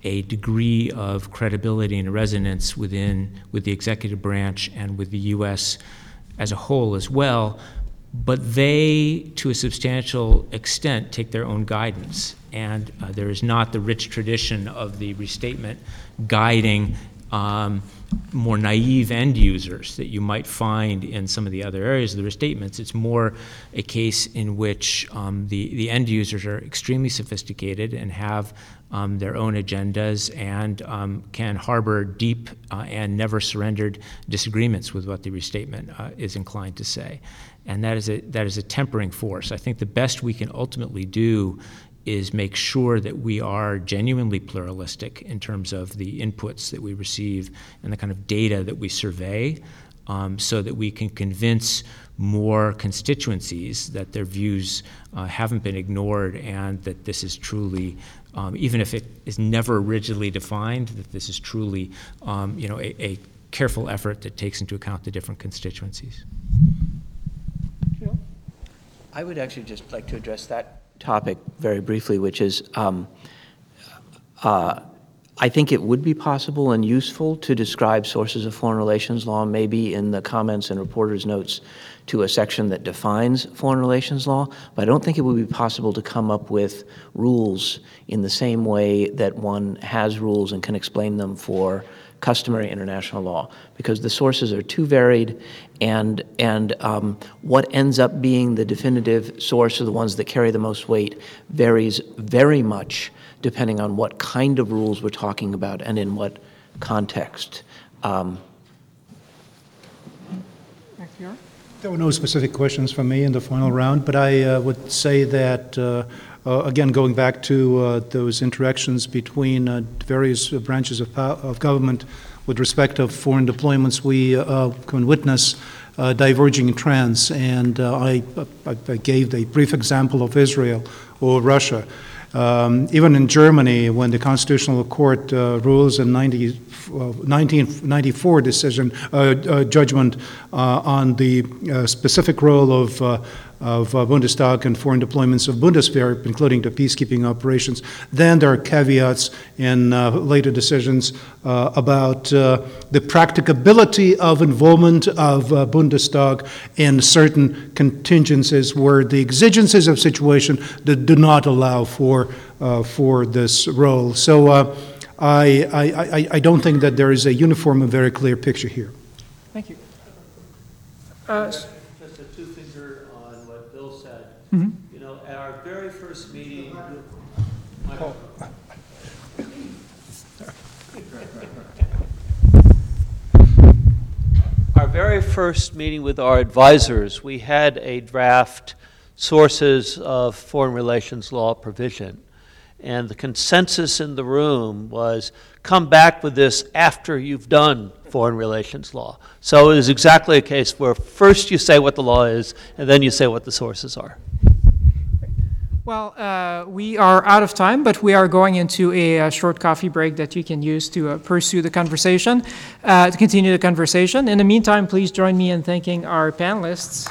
a degree of credibility and resonance within with the executive branch and with the U.S. as a whole as well. But they, to a substantial extent, take their own guidance, and uh, there is not the rich tradition of the restatement guiding um, more naive end users that you might find in some of the other areas of the restatements. It's more a case in which um, the, the end users are extremely sophisticated and have um, their own agendas and um, can harbor deep uh, and never surrendered disagreements with what the restatement uh, is inclined to say. And that is, a, that is a tempering force. I think the best we can ultimately do is make sure that we are genuinely pluralistic in terms of the inputs that we receive and the kind of data that we survey um, so that we can convince more constituencies that their views uh, haven't been ignored and that this is truly, um, even if it is never rigidly defined, that this is truly um, you know, a, a careful effort that takes into account the different constituencies. I would actually just like to address that topic very briefly, which is um, uh, I think it would be possible and useful to describe sources of foreign relations law, maybe in the comments and reporters' notes to a section that defines foreign relations law, but I don't think it would be possible to come up with rules in the same way that one has rules and can explain them for customary international law because the sources are too varied and and um, what ends up being the definitive source or the ones that carry the most weight varies very much depending on what kind of rules we're talking about and in what context. Um, There were no specific questions from me in the final round, but I uh, would say that, uh, uh, again, going back to uh, those interactions between uh, various branches of, of government with respect of foreign deployments, we uh, can witness diverging trends. And I, I gave a brief example of Israel or Russia. Um, even in Germany, when the Constitutional Court uh, rules in 90, uh, 1994 decision uh, uh, judgment uh, on the uh, specific role of of uh, Bundestag and foreign deployments of Bundeswehr, including the peacekeeping operations. Then there are caveats in uh, later decisions uh, about uh, the practicability of involvement of uh, Bundestag in certain contingencies where the exigencies of situation that do not allow for uh, for this role. So. Uh, I, I, I, I don't think that there is a uniform and very clear picture here. Thank you. Uh, Just a two-finger on what Bill said. Mhm. You know, at our very first meeting. Our very first meeting with our advisors, we had a draft sources of foreign relations law provision. And the consensus in the room was come back with this after you've done foreign relations law. So it is exactly a case where first you say what the law is, and then you say what the sources are. Well, uh, we are out of time, but we are going into a, uh short coffee break that you can use to uh, pursue the conversation, uh, to continue the conversation. In the meantime, please join me in thanking our panelists.